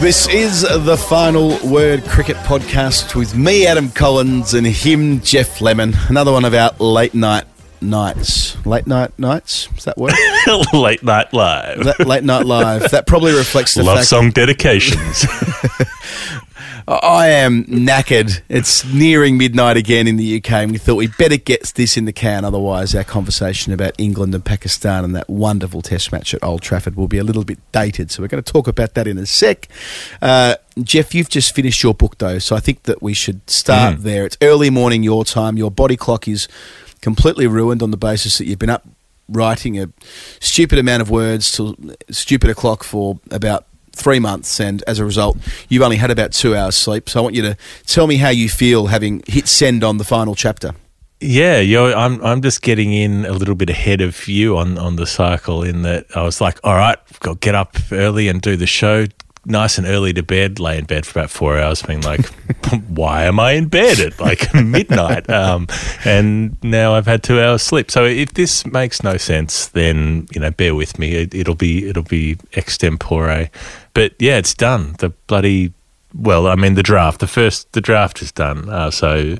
This is the final word cricket podcast with me, Adam Collins, and him, Geoff Lemon. Another one of our late night nights. Late night nights? Is that word? Late Night Live. that late night live. That probably reflects the Love fact song dedications. I am knackered. It's nearing midnight again in the UK, and we thought we'd better get this in the can. Otherwise, our conversation about England and Pakistan and that wonderful Test match at Old Trafford will be a little bit dated. So we're going to talk about that in a sec. Uh, Jeff, you've just finished your book though, so I think that we should start Mm. there. It's early morning your time. Your body clock is completely ruined on the basis that you've been up writing a stupid amount of words to stupid o'clock for about three months, and as a result, you've only had about two hours sleep. So I want you to tell me how you feel having hit send on the final chapter. yeah, I'm I'm just getting in a little bit ahead of you on on the cycle in that I was like, all right, got get up early and do the show. Nice and early to bed, lay in bed for about four hours, being like, why am I in bed at like midnight? Um, and now I've had two hours sleep. So if this makes no sense, then you know, bear with me. It, it'll be it'll be extempore. But yeah, it's done. The bloody well, I mean the draft. The first the draft is done. Uh, so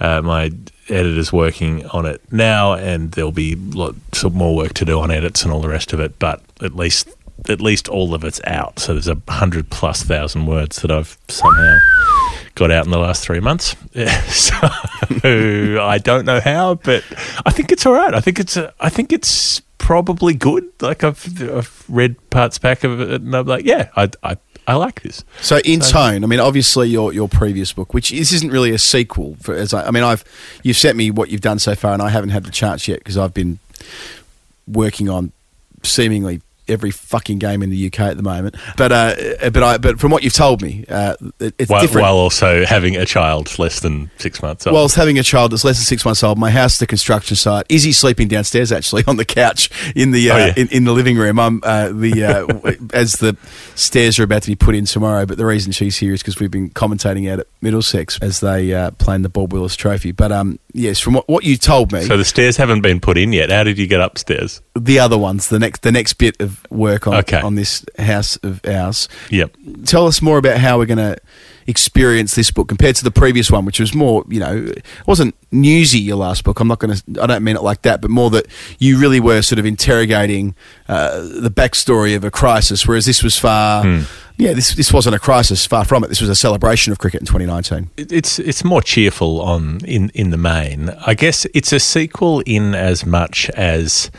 uh, my editor's working on it now, and there'll be lots of more work to do on edits and all the rest of it. But at least at least all of it's out. So there's a hundred plus thousand words that I've somehow got out in the last three months. Yeah, so I don't know how, but I think it's all right. I think it's a, I think it's probably good. Like I've, I've read parts back of it, and I'm like, yeah, I I, I like this. So in tone, I mean, obviously your your previous book, which this isn't really a sequel. For as I, I mean, I've you've sent me what you've done so far, and I haven't had the chance yet because I've been working on seemingly every fucking game in the UK at the moment. But uh, but I but from what you've told me, uh, it, it's While, different. while also having a child less than six months old. Whilst having a child that's less than six months old, my house, the construction site, Izzy sleeping downstairs actually on the couch in the uh, Oh, yeah. in, in the living room. I'm uh, the uh, as the stairs are about to be put in tomorrow. But the reason she's here is because we've been commentating out at Middlesex as they uh, the Bob Willis Trophy. But um, yes, from what, what you told me, so the stairs haven't been put in yet. How did you get upstairs? the other ones, the next the next bit of work on Okay. on this house of ours. Yep. Tell us more about how we're going to experience this book compared to the previous one, which was more, you know, it wasn't newsy. Your last book. I'm not going to. I don't mean it like that, but more that you really were sort of interrogating uh, the backstory of a crisis, whereas this was far. Hmm. Yeah, this this wasn't a crisis. Far from it. This was a celebration of cricket in 2019. It's it's more cheerful on in in the main. I guess it's a sequel in as much as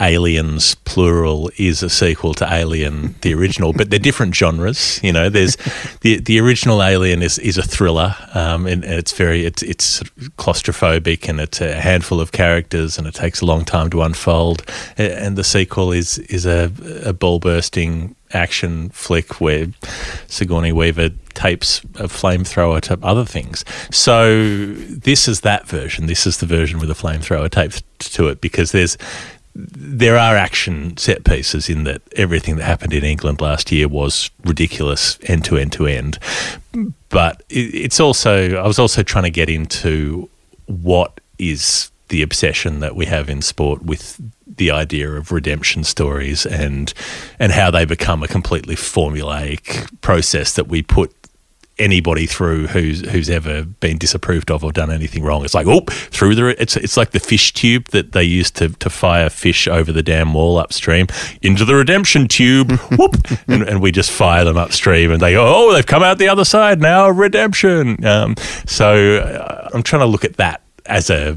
Aliens plural is a sequel to Alien the original, but they're different genres. You know, there's the the original Alien is is a thriller, um, and, and it's very it's it's claustrophobic, and it's a handful of characters, and it takes a long time to unfold. And the sequel is is a a ball bursting action flick where Sigourney Weaver tapes a flamethrower to other things. So this is that version. This is the version with a flamethrower taped to it because there's there are action set pieces in that everything that happened in England last year was ridiculous end to end to end. But it's also I was also trying to get into what is the obsession that we have in sport with the idea of redemption stories and and how they become a completely formulaic process that we put anybody through who's who's ever been disapproved of or done anything wrong. It's like oh, through the it's it's like the fish tube that they used to to fire fish over the dam wall upstream into the redemption tube, whoop, and, and we just fire them upstream, and they go oh, they've come out the other side now, redemption. Um, so uh, I'm trying to look at that as a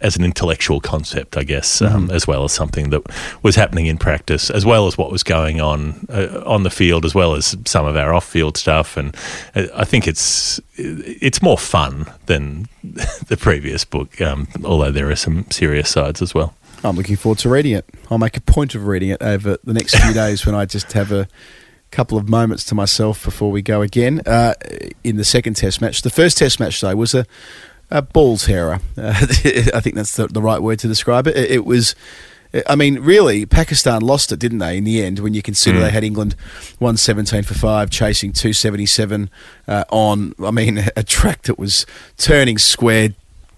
as an intellectual concept, I guess, um, as well as something that was happening in practice, as well as what was going on uh, on the field, as well as some of our off-field stuff. And uh, I think it's it's more fun than the previous book, um, although there are some serious sides as well. I'm looking forward to reading it. I'll make a point of reading it over the next few days when I just have a couple of moments to myself before we go again uh, in the second test match. The first test match, though, was a, a balls terror. Uh, I think that's the, the, right word to describe it. It, it was. I mean, really, Pakistan lost it, didn't they? In the end, when you consider mm. they had England one seventeen for five, chasing two seventy seven uh, on. I mean, a track that was turning square,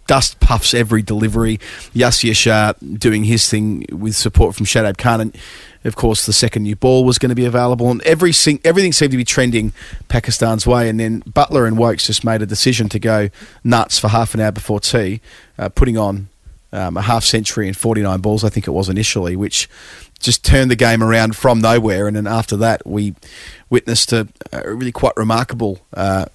dust puffs every delivery. Yasir Shah doing his thing with support from Shadab Khan. And of course, the second new ball was going to be available, and every everything seemed to be trending Pakistan's way. And then Buttler and Woakes just made a decision to go nuts for half an hour before tea, uh, putting on um, a half century and 49 balls, I think it was initially, which just turned the game around from nowhere. And then after that, we witnessed a, a really quite remarkable uh,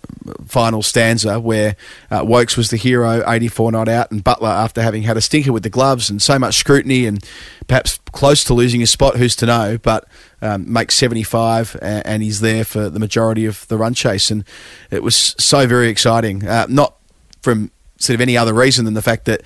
final stanza where uh, Woakes was the hero, 84 not out, and Buttler, after having had a stinker with the gloves and so much scrutiny and perhaps close to losing his spot, who's to know, but um, makes 75 and, and, he's there for the majority of the run chase. And it was so very exciting. Uh, not from sort of any other reason than the fact that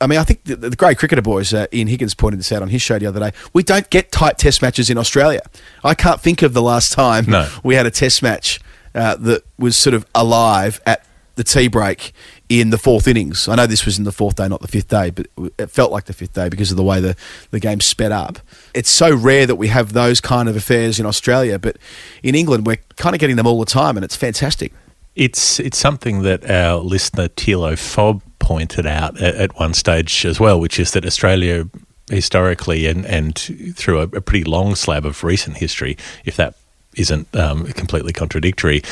I mean, I think the, the Grade Cricketer boys, uh, Ian Higgins pointed this out on his show the other day. We don't get tight test matches in Australia. I can't think of the last time no. we had a test match uh, that was sort of alive at the tea break in the fourth innings. I know this was in the fourth day, not the fifth day, but it felt like the fifth day because of the way the, the game sped up. It's so rare that we have those kind of affairs in Australia, but in England, we're kind of getting them all the time, and it's fantastic. It's it's something that our listener Tilo Fob pointed out at, at, one stage as well, which is that Australia historically and and through a, a pretty long slab of recent history, if that isn't um, completely contradictory,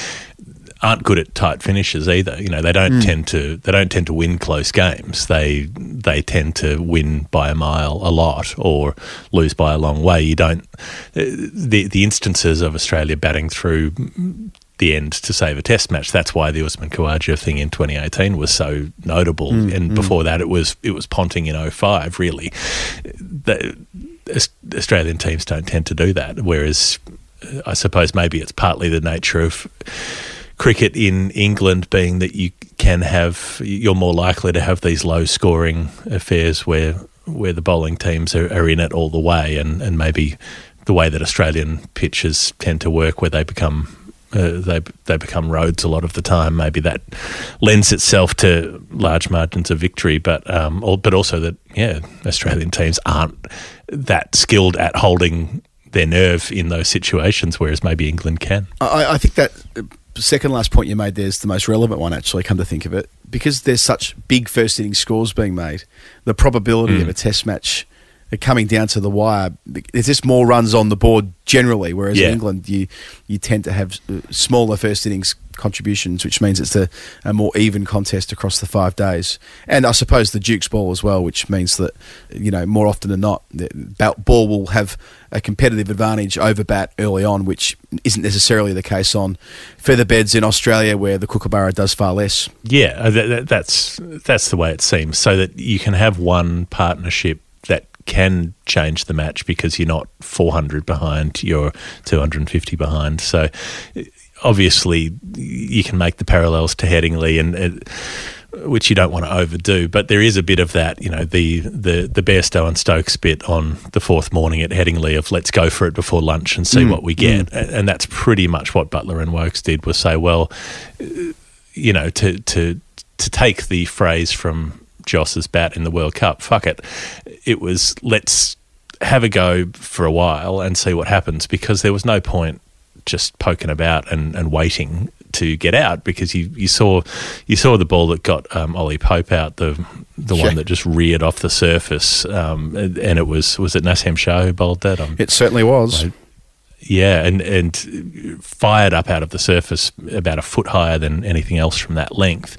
aren't good at tight finishes either. You know, they don't mm. tend to they don't tend to win close games. They they tend to win by a mile a lot or lose by a long way. You don't the the instances of Australia batting through the end to save a test match. That's why the Usman Khawaja thing in 2018 was so notable. Mm, and mm. before that, it was it was Ponting in 05, really. The, Australian teams don't tend to do that. Whereas I suppose maybe it's partly the nature of cricket in England being that you can have, you're more likely to have these low scoring affairs where where the bowling teams are, are in it all the way and, and maybe the way that Australian pitches tend to work where they become uh, they they become roads a lot of the time. Maybe that lends itself to large margins of victory, but um, but also that yeah, Australian teams aren't that skilled at holding their nerve in those situations, whereas maybe England can. I, I think that second last point you made there is the most relevant one. Actually, come to think of it, because there's such big first inning scores being made, the probability mm. of a Test match coming down to the wire. There's just more runs on the board generally, whereas yeah. in England you you tend to have uh, smaller first innings contributions, which means it's a, a, more even contest across the five days. And I suppose the Duke's ball as well, which means that you know more often than not, the ball will have a competitive advantage over bat early on, which isn't necessarily the case on feather beds in Australia, where the Kookaburra does far less. Yeah, uh, that's that's the way it seems. So that you can have one partnership that can change the match because you're not 400 behind, you're 250 behind. So obviously you can make the parallels to Headingley and. Uh, which you don't want to overdo, but there is a bit of that, you know, the the the Bairstow and Stokes bit on the fourth morning at Headingley of let's go for it before lunch and see mm, what we get, mm. and that's pretty much what Buttler and Woakes did was say, well, you know, to to to take the phrase from Jos's bat in the World Cup. Fuck it. It was let's have a go for a while and see what happens because there was no point just poking about and, and waiting to get out because you, you saw you saw the ball that got um, Ollie Pope out the the one that just reared off the surface um, and, it was was it Naseem Shah who bowled that um, it certainly was Yeah, and and fired up out of the surface about a foot higher than anything else from that length.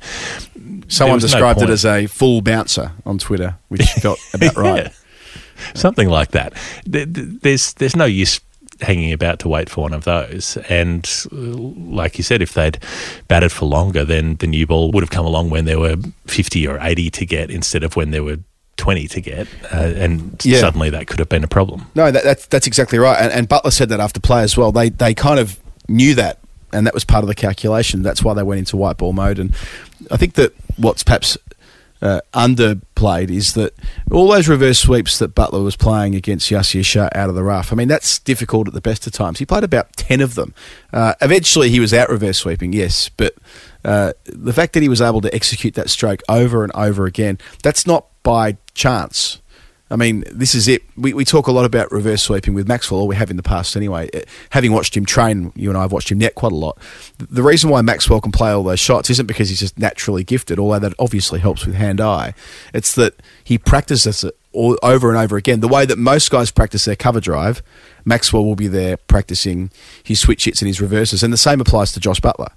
Someone was no described it as a full bouncer on Twitter, which felt about right. Yeah. Something like that. Th- th- There's there's no use hanging about to wait for one of those. And uh, like you said, if they'd batted for longer, then the new ball would have come along when there were 50 or 80 to get instead of when there were 20 to get. Uh, and Yeah. suddenly that could have been a problem. No, that, that's that's exactly right. And, and Buttler said that after play as well. They they kind of knew that, and that was part of the calculation. That's why they went into white ball mode. And I think that what's perhaps uh, underplayed is that all those reverse sweeps that Buttler was playing against Yasir Shah out of the rough. I mean, that's difficult at the best of times. He played about ten of them. Uh, eventually, he was out reverse sweeping, yes, but. Uh, the fact that he was able to execute that stroke over and over again, that's not by chance. I mean, this is it. We, we talk a lot about reverse sweeping with Maxwell, or we have in the past anyway. Uh, Having watched him train, you and I have watched him net quite a lot. The reason why Maxwell can play all those shots isn't because he's just naturally gifted, although that obviously helps with hand eye. It's that he practices it all, over and over again. The way that most guys practice their cover drive, Maxwell will be there practicing his switch hits and his reverses, and the same applies to Josh Buttler.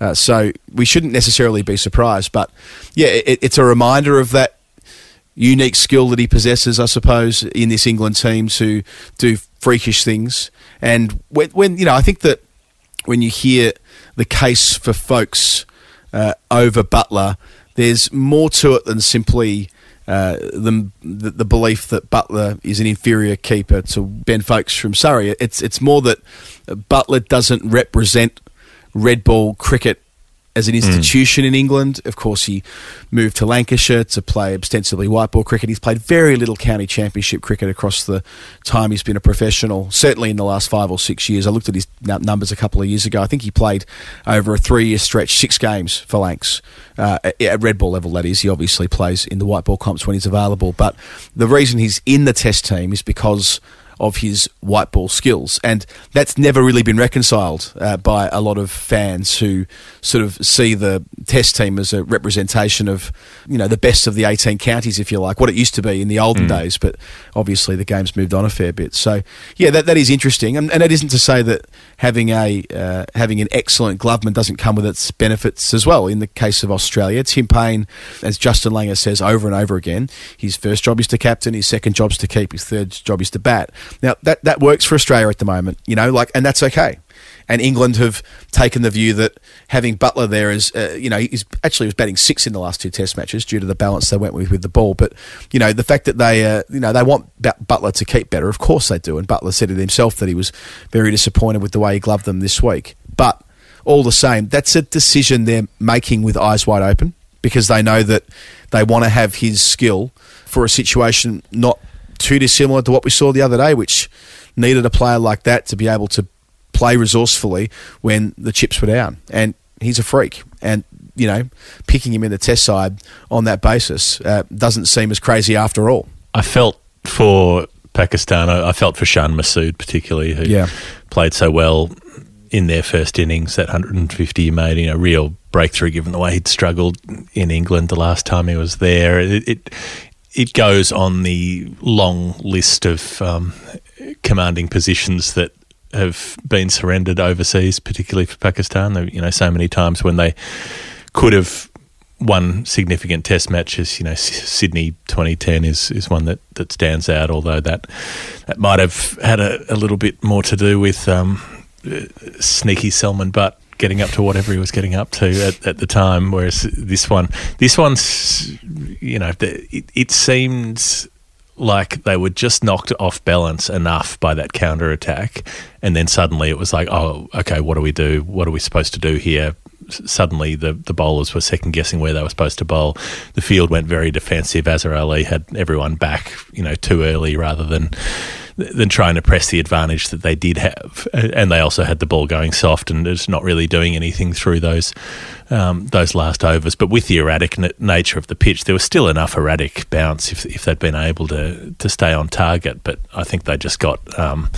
Uh, so we shouldn't necessarily be surprised, but yeah, it, it's a reminder of that unique skill that he possesses, I suppose, in this England team to do freakish things. And when, when you know, I think that when you hear the case for Foakes uh, over Buttler, there's more to it than simply. Uh, the, the belief that Buttler is an inferior keeper to Ben Foakes from Surrey. It's it's more that Buttler doesn't represent red ball cricket as an institution in England. Of course, he moved to Lancashire to play ostensibly white ball cricket. He's played very little county championship cricket across the time he's been a professional, certainly in the last five or six years. I looked at his numbers a couple of years ago. I think he played over a three year stretch, six games for Lancs. Uh, at- at red ball level, that is. He obviously plays in the white ball comps when he's available. But the reason he's in the test team is because of his white ball skills, and that's never really been reconciled uh, by a lot of fans who sort of see the Test team as a representation of you know the best of the eighteen counties, if you like, what it used to be in the olden days. But obviously, the game's moved on a fair bit. So yeah, that that is interesting, and, and it isn't to say that having a uh, having an excellent gloveman doesn't come with its benefits as well. In the case of Australia, Tim Paine, as Justin Langer says over and over again, his first job is to captain, his second job is to keep, his third job is to bat. Now that that works for Australia at the moment, you know, like, and that's okay. And England have taken the view that having Buttler there is, uh, you know, he's actually was batting six in the last two Test matches due to the balance they went with with the ball. But you know, the fact that they, uh, you know, they want Buttler to keep better, of course they do. And Buttler said it himself that he was very disappointed with the way he gloved them this week. But all the same, that's a decision they're making with eyes wide open because they know that they want to have his skill for a situation not too dissimilar to what we saw the other day, which needed a player like that to be able to play resourcefully when the chips were down. And he's a freak. And, you know, picking him in the test side on that basis uh, doesn't seem as crazy after all. I felt for Pakistan, I felt for Shan Masood particularly, who Yeah. played so well in their first innings. That 150 he made, you know, real breakthrough given the way he'd struggled in England the last time he was there. It it, it goes on the long list of um, commanding positions that have been surrendered overseas, particularly for Pakistan. You know, so many times when they could have won significant test matches. You know, Sydney 2010 is, is one that, that stands out, although that that might have had a, a little bit more to do with um, uh, sneaky Salman Butt getting up to whatever he was getting up to at, at the time. Whereas this one, this one's, you know, it, it seemed like they were just knocked off balance enough by that counter attack, and then suddenly it was like, oh, okay, what do we do? What are we supposed to do here? Suddenly, the, the bowlers were second guessing where they were supposed to bowl. The field went very defensive. Azhar Ali had everyone back, you know, too early rather than than trying to press the advantage that they did have. And they also had the ball going soft and it's not really doing anything through those um, those last overs. But with the erratic n- nature of the pitch, there was still enough erratic bounce if, if they'd been able to to stay on target. But I think they just got um,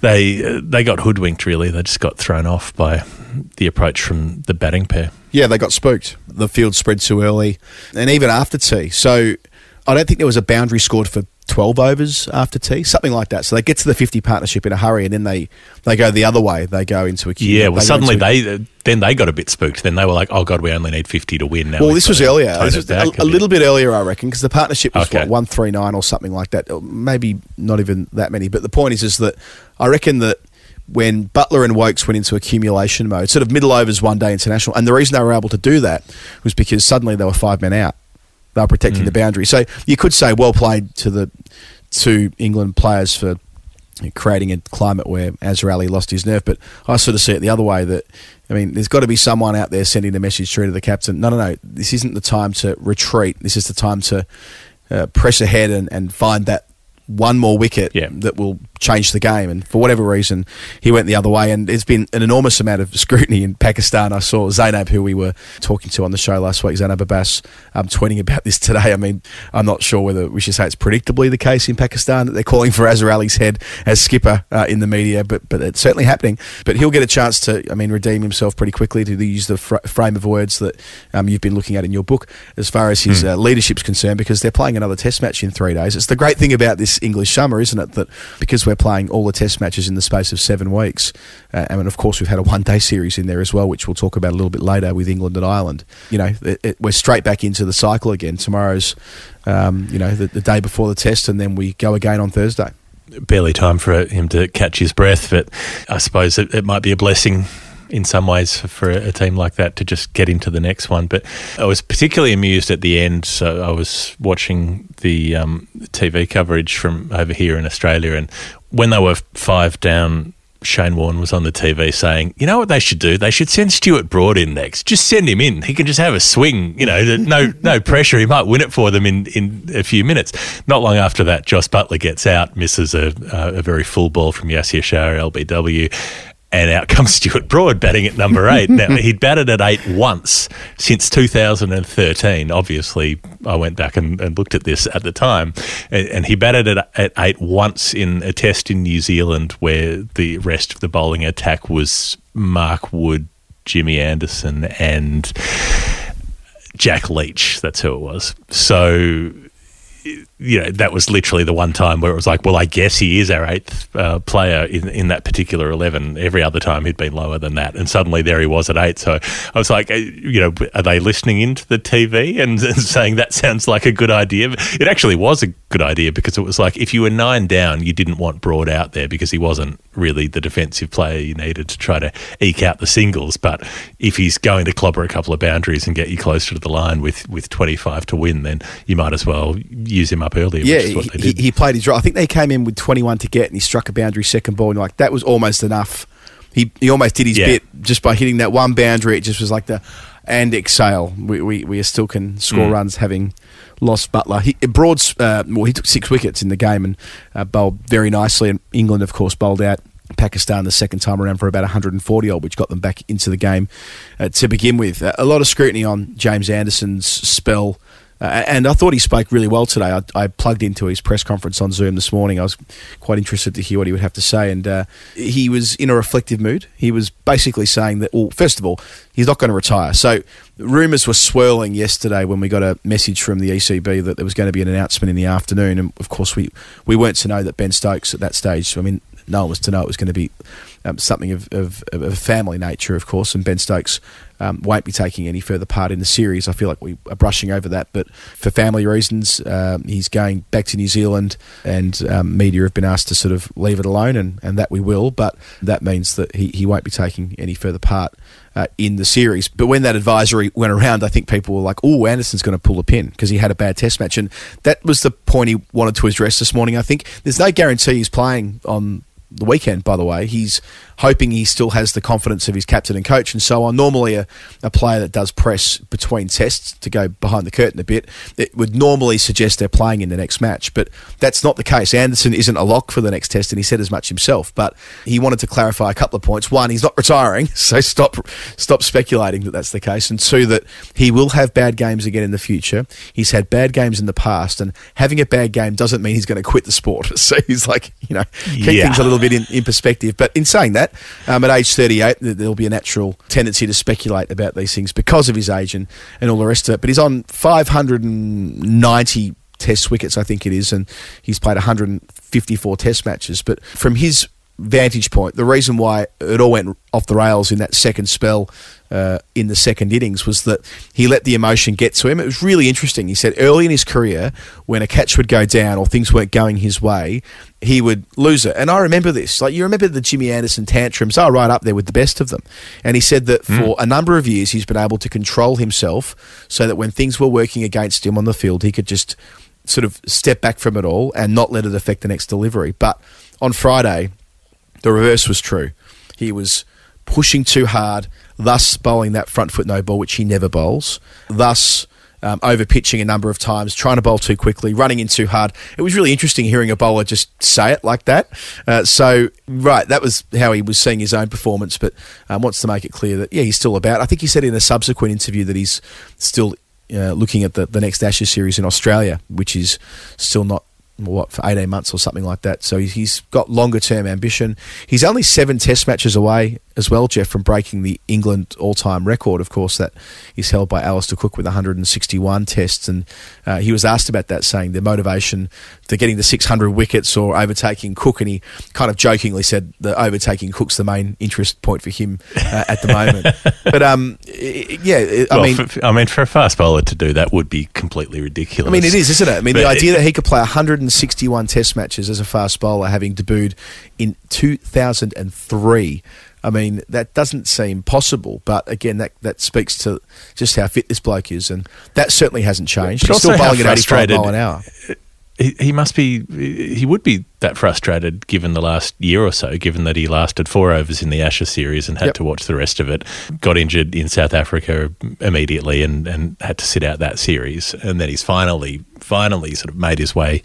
they they got hoodwinked. Really, they just got thrown off by the approach from the batting pair. Yeah, they got spooked. The field spread too early, and even after tea. So I don't think there was a boundary scored for 12 overs after tea, something like that. So they get to the 50 partnership in a hurry, and then they, they go the other way. They go into a queue. Yeah, well, They suddenly a- they then they got a bit spooked. Then they were like, "Oh God, we only need fifty to win." Now Well, this was earlier. This was a, a little bit earlier, I reckon, because the partnership was Okay. what one three nine or something like that. Maybe not even that many. But the point is, is that I reckon that when Buttler and Woakes went into accumulation mode, sort of middle overs one day international, and the reason they were able to do that was because suddenly they were five men out. They were protecting the boundary. So you could say well played to the two England players for creating a climate where Azhar Ali lost his nerve. But I sort of see it the other way that, I mean, there's got to be someone out there sending a message through to the captain. No, no, no. This isn't the time to retreat. This is the time to uh, press ahead and, and find that one more wicket that will change the game. And for whatever reason, he went the other way. And there's been an enormous amount of scrutiny in Pakistan. I saw Zainab, who we were talking to on the show last week, Zainab Abbas, um, tweeting about this today. I mean, I'm not sure whether we should say it's predictably the case in Pakistan that they're calling for Azhar Ali's head as skipper uh, in the media, but but it's certainly happening. But he'll get a chance to, I mean, redeem himself pretty quickly to use the fr- frame of words that um, you've been looking at in your book as far as his uh, leadership's concerned, because they're playing another Test match in three days. It's the great thing about this English summer, isn't it? That because we're playing all the Test matches in the space of seven weeks, uh, and of course we've had a one-day series in there as well, which we'll talk about a little bit later with England and Ireland. You know, it, it, we're straight back into the cycle again. Tomorrow's, um, you know, the, the day before the Test, and then we go again on Thursday. barely time for him to catch his breath, but I suppose it, it might be a blessing in some ways for, a team like that to just get into the next one. But I was particularly amused at the end. So I was watching the um, TV coverage from over here in Australia, and when they were five down. Shane Warne was on the TV saying, "You know what they should do? They should send Stuart Broad in next. Just send him in. He can just have a swing. You know, no no pressure. He might win it for them in, in a few minutes." Not long after that, Jos Buttler gets out, misses a, a very full ball from Yasir Shah, LBW, and out comes Stuart Broad batting at number eight. now he'd batted at eight once since 2013. Obviously, I went back and, and looked at this at the time, and, and he batted at, at eight once in a test in New Zealand where the rest of the bowling attack was Mark Wood, Jimmy Anderson, and Jack Leach. That's who it was. So you know, that was literally the one time where it was like, well, I guess he is our eighth uh, player in, in that particular 11. Every other time he'd been lower than that. And suddenly there he was at eight. So I was like, uh, you know, are they listening into the TV and, and saying that sounds like a good idea? It actually was a good idea because it was like if you were nine down, you didn't want Broad out there because he wasn't really the defensive player you needed to try to eke out the singles. But if he's going to clobber a couple of boundaries and get you closer to the line with, with 25 to win, then you might as well use him up earlier, Yeah, which is what they he, did. he played his role. I think they came in with 21 to get, and he struck a boundary second ball, and like that was almost enough. He he almost did his Yeah. bit just by hitting that one boundary. It just was like the and exhale. We we, we still can score Mm. runs having lost Buttler. He, Broad's uh, well, he took six wickets in the game and uh, bowled very nicely. And England, of course, bowled out. Pakistan the second time around for about 140 odd, which got them back into the game uh, to begin with. Uh, a lot of scrutiny on James Anderson's spell uh, and I thought he spoke really well today. I, I plugged into his press conference on Zoom this morning. I was quite interested to hear what he would have to say. And uh, he was in a reflective mood. He was basically saying that, well, first of all, he's not going to retire. So rumours were swirling yesterday when we got a message from the ECB that there was going to be an announcement in the afternoon. And of course, we, we weren't to know that Ben Stokes at that stage, I mean, no one was to know it was going to be um, something of, of, of a family nature, of course, and Ben Stokes um, won't be taking any further part in the series. I feel like we are brushing over that, but for family reasons, um, he's going back to New Zealand, and um, media have been asked to sort of leave it alone, and, and that we will, but that means that he, he won't be taking any further part. Uh, in the series, but when that advisory went around, I think people were like, "Oh, Anderson's going to pull a pin because he had a bad Test match," and that was the point he wanted to address this morning. I think there's no guarantee he's playing on the weekend, by the way. He's hoping he still has the confidence of his captain and coach and so on. Normally, a, a player that does press between tests to go behind the curtain a bit, it would normally suggest they're playing in the next match, but that's not the case. Anderson isn't a lock for the next test, and he said as much himself. But he wanted to clarify a couple of points. One, he's not retiring, so stop stop speculating that that's the case. And two, that he will have bad games again in the future. He's had bad games in the past, and having a bad game doesn't mean he's going to quit the sport. So he's like, you know, keep Yeah. things a little bit in, in perspective. But in saying that, um, at age 38, there'll be a natural tendency to speculate about these things because of his age and, and all the rest of it. But he's on 590 Test wickets, I think it is, and he's played 154 Test matches. But from his vantage point, the reason why it all went off the rails in that second spell uh, in the second innings was that he let the emotion get to him. It was really interesting. He said early in his career, when a catch would go down or things weren't going his way, he would lose it. And I remember this. Like you remember the Jimmy Anderson tantrums? Oh, right up there with the best of them. And he said that for hmm. a number of years he's been able to control himself so that when things were working against him on the field, he could just sort of step back from it all and not let it affect the next delivery. But on Friday, the reverse was true. He was pushing too hard, thus bowling that front foot no ball, which he never bowls, thus um, over pitching a number of times, trying to bowl too quickly, running in too hard. It was really interesting hearing a bowler just say it like that. Uh, so, right, that was how he was seeing his own performance, but um, wants to make it clear that, yeah, he's still about. I think he said in a subsequent interview that he's still uh, looking at the, the next Ashes series in Australia, which is still not what for 18 months or something like that. So he's got longer term ambition. He's only seven test matches away as well, Jeff, from breaking the England all time record. Of course, that is held by Alastair Cook with 161 tests. And uh, he was asked about that, saying the motivation to getting the 600 wickets or overtaking Cook. And he kind of jokingly said that overtaking Cook's the main interest point for him uh, at the moment. but um, yeah, I well, mean. for, I mean, for a fast bowler to do that would be completely ridiculous. I mean, it is, isn't it? I mean, But the idea it- that he could play 161 Test matches as a fast bowler, having debuted in 2003. I mean, that doesn't seem possible. But again, that, that speaks to just how fit this bloke is, and that certainly hasn't changed. But He's still bowling at 85 frustrated- mile an hour. He, he must be he would be that frustrated given the last year or so given that he lasted four overs in the Ashes series and had Yep. to watch the rest of it got injured in South Africa immediately and, and had to sit out that series and then he's finally finally sort of made his way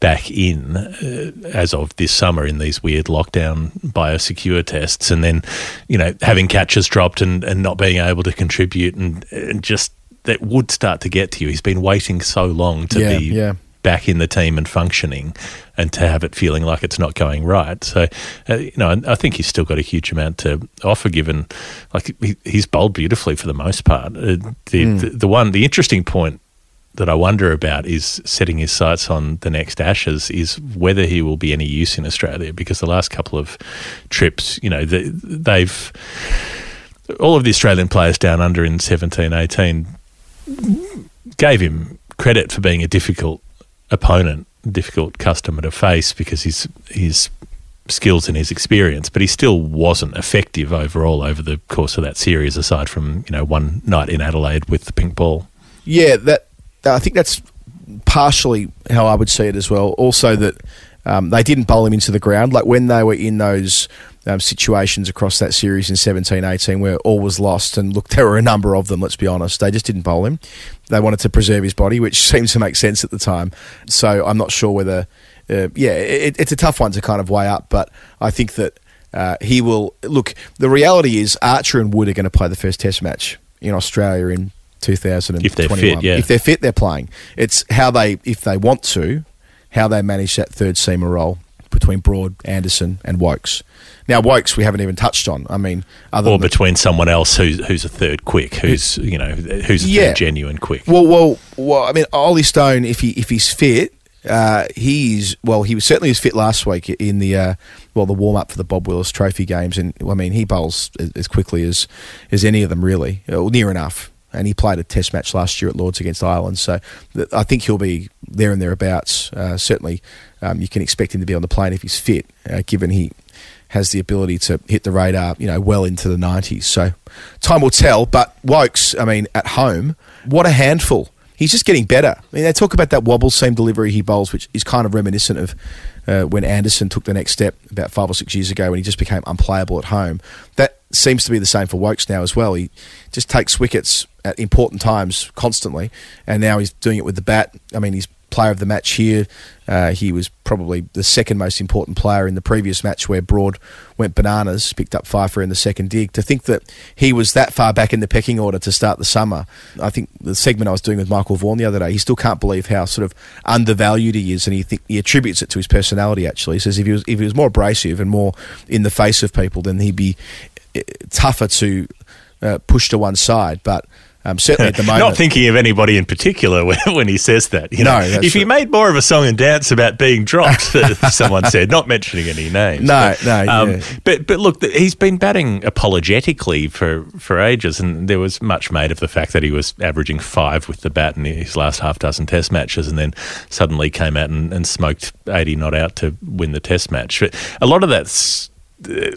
back in uh, as of this summer in these weird lockdown biosecure tests and then you know having catches dropped and, and not being able to contribute and, and just that would start to get to you he's been waiting so long to Yeah, be yeah. Back in the team and functioning and to have it feeling like it's not going right. So, uh, you know, I think he's still got a huge amount to offer given, like, he, he's bowled beautifully for the most part. Uh, the, Hmm. the, the one, the interesting point that I wonder about is setting his sights on the next Ashes is whether he will be any use in Australia because the last couple of trips, you know, the, they've, all of the Australian players down under in 17, 18 gave him credit for being a difficult opponent, difficult customer to face because his his skills and his experience, but he still wasn't effective overall over the course of that series. Aside from you know one night in Adelaide with the pink ball. Yeah, that I think that's partially how I would see it as well. Also, that um, they didn't bowl him into the ground. Like when they were in those um, situations across that series in 17 18 where all was lost, and look, there were a number of them, let's be honest. They just didn't bowl him. They wanted to preserve his body, which seems to make sense at the time. So I'm not sure whether, uh, yeah, it, it's a tough one to kind of weigh up, but I think that. Uh, he will look. The reality is, Archer and Wood are going to play the first Test match in Australia in 2021. If they're fit, yeah. If they're fit, they're playing. It's how they, if they want to, how they manage that third seamer role between Broad, Anderson, and Woakes. Now, Woakes we haven't even touched on. I mean, other Or than the- between someone else who's who's a third quick, who's you know who's a Yeah. third genuine quick. Well, well, well. I mean, Ollie Stone, if he if he's fit, uh, he's well. He was certainly was fit last week in the uh, well the warm up for the Bob Willis Trophy games, and I mean he bowls as, as quickly as as any of them really, or near enough. And he played a Test match last year at Lords against Ireland, so th- I think he'll be there and thereabouts. Uh, certainly, um, you can expect him to be on the plane if he's fit, uh, given he has the ability to hit the radar, you know, well into the 90s. So time will tell. But Woakes, I mean, at home, what a handful. He's just getting better. I mean, they talk about that wobble seam delivery he bowls, which is kind of reminiscent of uh, when Anderson took the next step about five or six years ago when he just became unplayable at home. That seems to be the same for Woakes now as well. He just takes wickets at important times constantly, and now he's doing it with the bat. I mean, he's player of the match here. Uh, he was probably the second most important player in the previous match where Broad went bananas, picked up five-for in the second dig. To think that he was that far back in the pecking order to start the summer, I think the segment I was doing with Michael Vaughan the other day, he still can't believe how sort of undervalued he is, and he think he attributes it to his personality. Actually, he says if he was if he was more abrasive and more in the face of people, then he'd be tougher to uh, push to one side, but. Um, certainly at the moment. Not thinking of anybody in particular when, when he says that. You No, know, that's if he made more of a song and dance about being dropped, someone said, not mentioning any names. No, but, no, um, yeah. But but look, he's been batting apologetically for for ages, and there was much made of the fact that he was averaging five with the bat in his last half dozen Test matches, and then suddenly came out and, and smoked eighty not out to win the Test match. But a lot of that's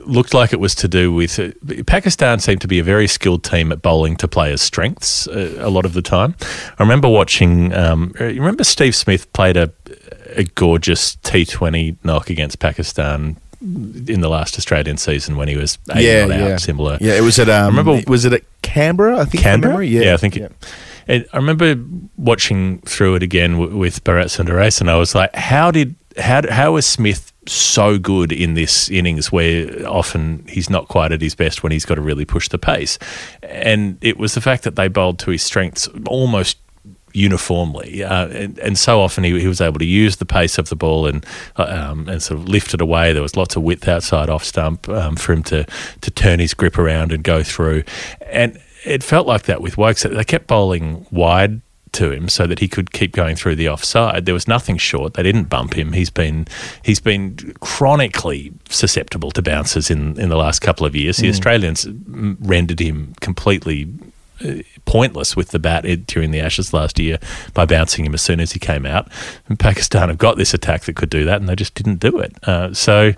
looked like it was to do with uh, Pakistan seemed to be a very skilled team at bowling to players' strengths uh, a lot of the time. I remember watching. Um, you remember Steve Smith played a, a gorgeous T Twenty knock against Pakistan in the last Australian season when he was eight yeah, yeah, out, similar. Yeah, it was at. Um, remember- was it at Canberra? I think. Canberra? memory? Yeah, I think it. it- I remember watching through it again w- with Bharat Sundaresan, and I was like, how did how how was Smith so good in this innings where often he's not quite at his best when he's got to really push the pace, and it was the fact that they bowled to his strengths almost uniformly, uh, and, and so often he, he was able to use the pace of the ball and um, and sort of lift it away. There was lots of width outside off stump um, for him to to turn his grip around and go through, and it felt like that with Woakes. They kept bowling wide to him so that he could keep going through the offside. There was nothing short. They didn't bump him. He's been he's been chronically susceptible to bounces in, in the last couple of years. The Mm. Australians mm, rendered him completely uh, pointless with the bat during the Ashes last year by bouncing him as soon as he came out. And Pakistan have got this attack that could do that, and they just didn't do it. Uh, so,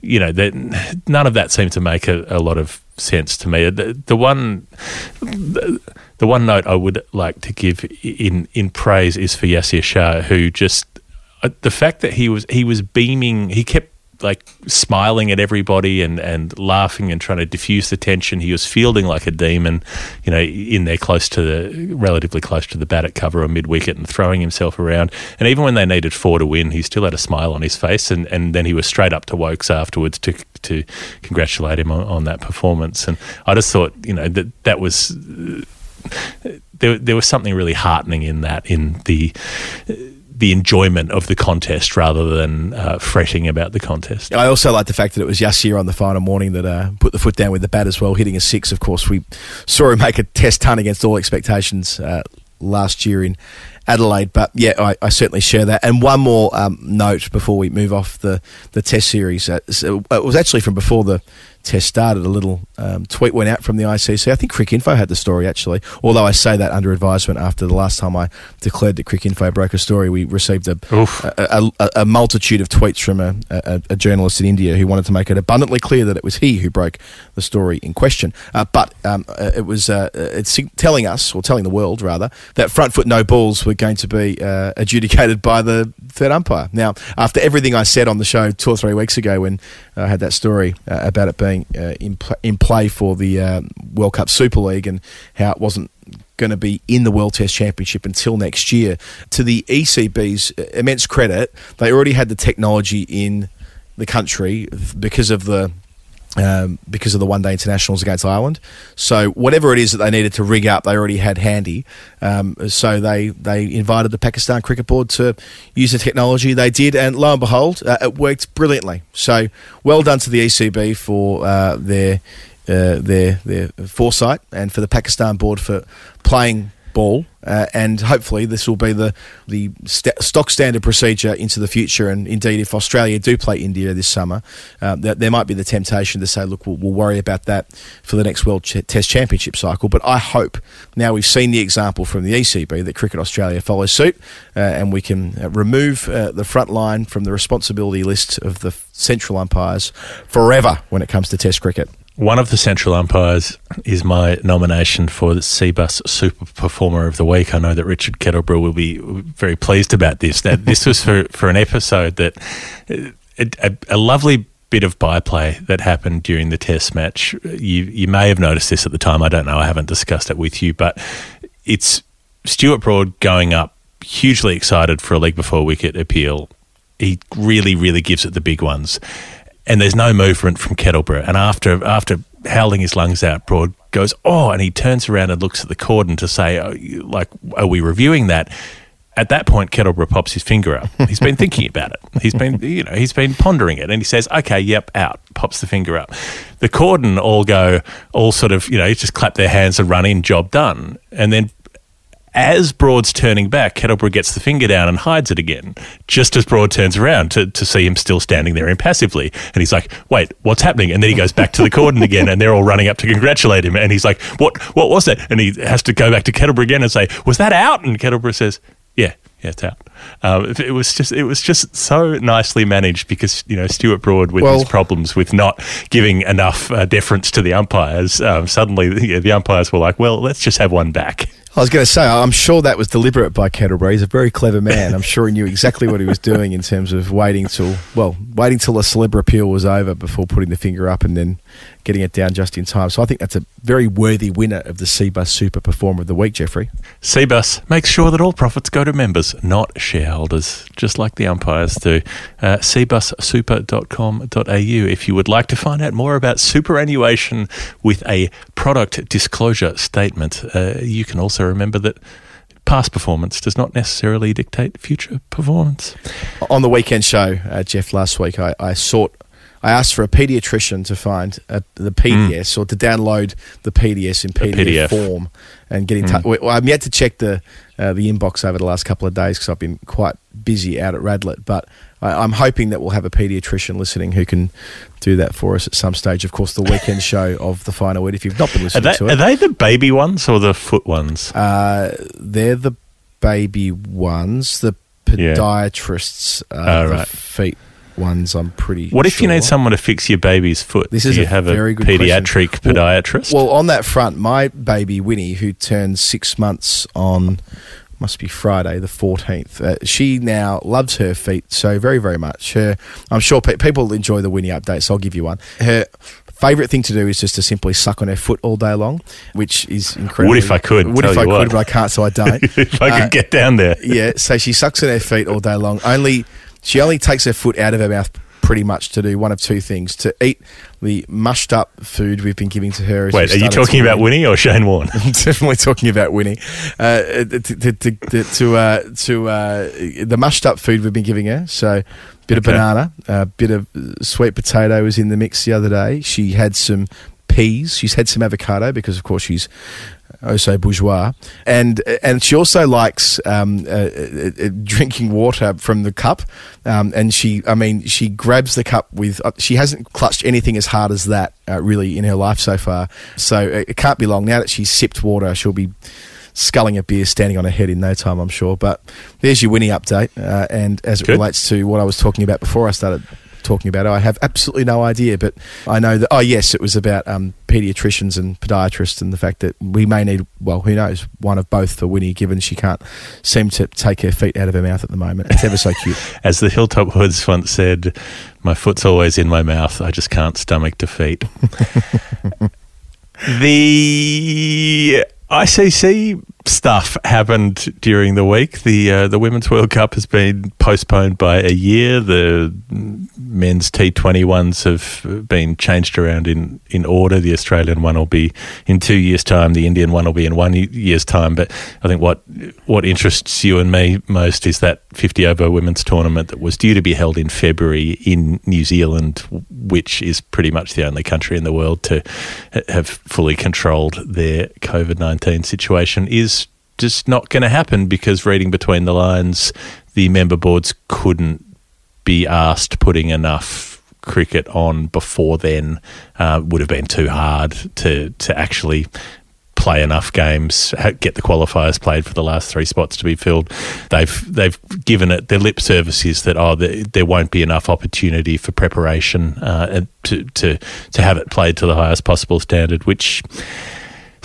you know, none of that seemed to make a, a lot of sense to me. The, the one. The, the one note I would like to give in in praise is for Yasir Shah, who just uh, the fact that he was he was beaming, he kept like smiling at everybody and, and laughing and trying to diffuse the tension. He was fielding like a demon, you know, in there close to the relatively close to the bat at cover or mid wicket and throwing himself around. And even when they needed four to win, he still had a smile on his face. And, and then he was straight up to Woakes afterwards to to congratulate him on, on that performance. And I just thought, you know, that that was there, there was something really heartening in that, in the the enjoyment of the contest rather than uh, fretting about the contest. I also like the fact that it was Yasir on the final morning that uh, put the foot down with the bat as well, hitting a six. Of course, we saw him make a test ton against all expectations uh, last year in Adelaide. But yeah, I, I certainly share that. And one more um, note before we move off the, the test series. Uh, so it was actually from before the test started. A little um, tweet went out from the ICC. I think Cricinfo had the story actually, although I say that under advisement after the last time I declared that Cricinfo broke a story. We received a, a, a, a multitude of tweets from a, a, a journalist in India who wanted to make it abundantly clear that it was he who broke the story in question. Uh, but um, uh, it was uh, it's telling us, or telling the world rather, that front foot no balls were going to be uh, adjudicated by the third umpire. Now, after everything I said on the show two or three weeks ago when I had that story uh, about it being uh, in, pl- in play for the uh, World Cup Super League and how it wasn't going to be in the World Test Championship until next year. To the ECB's immense credit, they already had the technology in the country because of the um, because of the one day internationals against Ireland. So whatever it is that they needed to rig up, they already had handy. Um, so they they invited the Pakistan Cricket Board to use the technology. They did, and lo and behold, uh, it worked brilliantly. So well done to the ECB for uh, their uh, their their foresight, and for the Pakistan Board for playing ball, uh, and hopefully this will be the the st- stock standard procedure into the future. And indeed, if Australia do play India this summer, uh, that there might be the temptation to say, "Look, we'll, we'll worry about that for the next World Ch- Test Championship cycle." But I hope now we've seen the example from the ECB that Cricket Australia follows suit, uh, and we can uh, remove uh, the front line from the responsibility list of the central umpires forever when it comes to Test cricket. One of the central umpires is my nomination for the Cbus Super Performer of the Week. I know that Richard Kettleborough will be very pleased about this. That this was for, for an episode that uh, a, a lovely bit of byplay that happened during the Test match. You you may have noticed this at the time. I don't know. I haven't discussed it with you, but it's Stuart Broad going up, hugely excited for a league before wicket appeal. He really, really gives it the big ones and there's no movement from Kettleborough. And after after howling his lungs out, Broad goes, "Oh!" and he turns around and looks at the cordon to say, oh, "Like, are we reviewing that?" at that point, Kettleborough pops his finger up. He's been thinking about it. He's been, you know, he's been pondering it, and he says, "Okay, yep, out." Pops the finger up. The cordon all go, all sort of, you know, just clap their hands and run in, job done. And then, as Broad's turning back, Kettleborough gets the finger down and hides it again. Just as Broad turns around to, to see him still standing there impassively, and he's like, "Wait, what's happening?" And then he goes back to the cordon again, and they're all running up to congratulate him. And he's like, "What? What was that?" And he has to go back to Kettleborough again and say, "Was that out?" And Kettleborough says, "Yeah." Yeah, it's out. Um, it was just it was just so nicely managed because you know Stuart Broad with Well- his problems with not giving enough uh, deference to the umpires. Um, suddenly, yeah, the umpires were like, "Well, let's just have one back." I was going to say, I'm sure that was deliberate by Kettleborough. He's a very clever man. I'm sure he knew exactly what he was doing in terms of waiting till, well, waiting till the celebra appeal was over before putting the finger up and then getting it down just in time. So I think that's a very worthy winner of the Cbus Super Performer of the Week, Jeffrey. CBUS makes sure that all profits go to members, not shareholders, just like the umpires do. Uh, cbussuper.com.au if you would like to find out more about superannuation with a product disclosure statement. Uh, you can also remember that past performance does not necessarily dictate future performance. On the weekend show, uh, Geoff, last week, I, I sought. I asked for a paediatrician to find uh the PDS or to download the PDS in PDF, PDF. form and get in touch. Well, I'm yet to check the uh, the inbox over the last couple of days because I've been quite busy out at Radlett. But I, I'm hoping that we'll have a paediatrician listening who can do that for us at some stage. Of course, the weekend show of the final word. If you've not been Are listening they, to it, are they the baby ones or the foot ones? uh, they're the baby ones. The Yeah. podiatrists are Oh, the right. feet ones. I'm pretty. what if you need someone to fix your baby's foot? This Do is you a have very a good pediatric question. Podiatrist? Well, on that front, my baby Winnie, who turns six months on, must be Friday the fourteenth. Uh, she now loves her feet so very, very much. Her, I'm sure pe- people enjoy the Winnie updates. So I'll give you one. Her favorite thing to do is just to simply suck on her foot all day long, which is incredible. What if I could, What if I could, but I can't, so I don't. if I could Uh, get down there. yeah, so she sucks on her feet all day long. Only she only takes her foot out of her mouth pretty much to do one of two things: to eat the mushed up food we've been giving to her. Wait, are you talking about. Winnie or Shane Warne? I'm definitely talking about Winnie. Uh, to to to, to, uh, to uh, the mushed up food we've been giving her. So, bit of banana, a bit of sweet potato was in the mix the other day. She had some peas. She's had some avocado because, of course, she's oh so bourgeois, and and she also likes um, uh, uh, uh, drinking water from the cup. Um, and she, I mean, she grabs the cup with. Uh, she hasn't clutched anything as hard as that uh, really in her life so far. So it can't be long now that she's sipped water. She'll be sculling a beer standing on her head in no time, I'm sure. But there's your Winnie update, uh, and as it Good. relates to what I was talking about before I started talking about I have absolutely no idea. But I know that, oh, yes, it was about um, paediatricians and podiatrists and the fact that we may need, well, who knows, one of both for Winnie, given she can't seem to take her feet out of her mouth at the moment. It's ever so cute. As the Hilltop Hoods once said, my foot's always in my mouth. I just can't stomach defeat. the ICC stuff happened during the week. The uh, the Women's World Cup has been postponed by a year. The men's T20s have been changed around in, in order. The Australian one will be in two years' time. The Indian one will be in one year's time. But I think what what interests you and me most is that 50 over women's tournament that was due to be held in February in New Zealand, which is pretty much the only country in the world to have fully controlled their COVID 19 situation, is just not going to happen because reading between the lines, the member boards couldn't be asked putting enough cricket on before then uh, would have been too hard to to actually play enough games, get the qualifiers played for the last three spots to be filled. They've they've given it their lip service is that oh there, there won't be enough opportunity for preparation uh, to to to have it played to the highest possible standard, which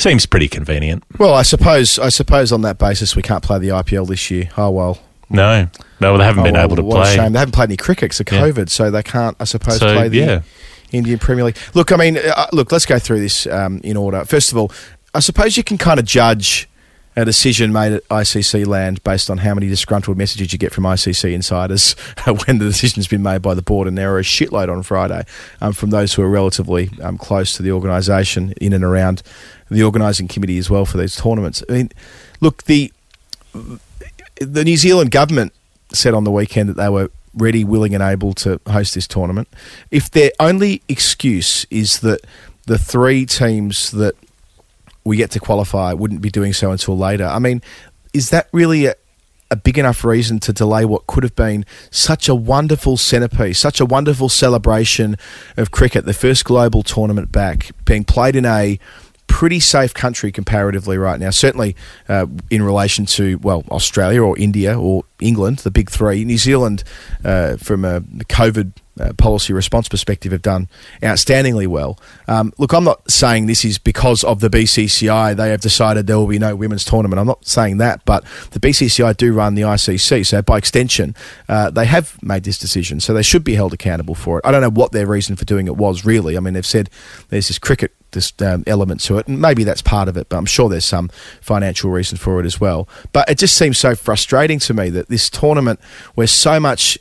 seems pretty convenient. well, I suppose I suppose on that basis we can't play the IPL this year. Oh, well. No, no, they haven't Oh, been well, able to play. shame. They haven't played any cricket because of Yeah. COVID, so they can't, I suppose, So, play the yeah. Indian Premier League. Look, I mean, uh, look, let's go through this um, in order. First of all, I suppose you can kind of judge a decision made at ICC land based on how many disgruntled messages you get from ICC insiders when the decision's been made by the board, and there are a shitload on Friday um, from those who are relatively um, close to the organisation in and around the organising committee as well for these tournaments. I mean, look, the the New Zealand government said on the weekend that they were ready, willing, and able to host this tournament. If their only excuse is that the three teams that we get to qualify wouldn't be doing so until later, I mean, is that really a, a big enough reason to delay what could have been such a wonderful centrepiece, such a wonderful celebration of cricket, the first global tournament back, being played in a pretty safe country comparatively right now. Certainly uh, in relation to well Australia or India or England, the big three. New Zealand, uh, from a COVID uh, policy response perspective, have done outstandingly well. Um, look, I'm not saying this is because of the BCCI. They have decided there will be no women's tournament. I'm not saying that, but the BCCI do run the ICC, so by extension, uh, they have made this decision, so they should be held accountable for it. I don't know what their reason for doing it was really. I mean, they've said there's this cricket this um, element to it, and maybe that's part of it. But I'm sure there's some financial reason for it as well. But it just seems so frustrating to me that this tournament, where so much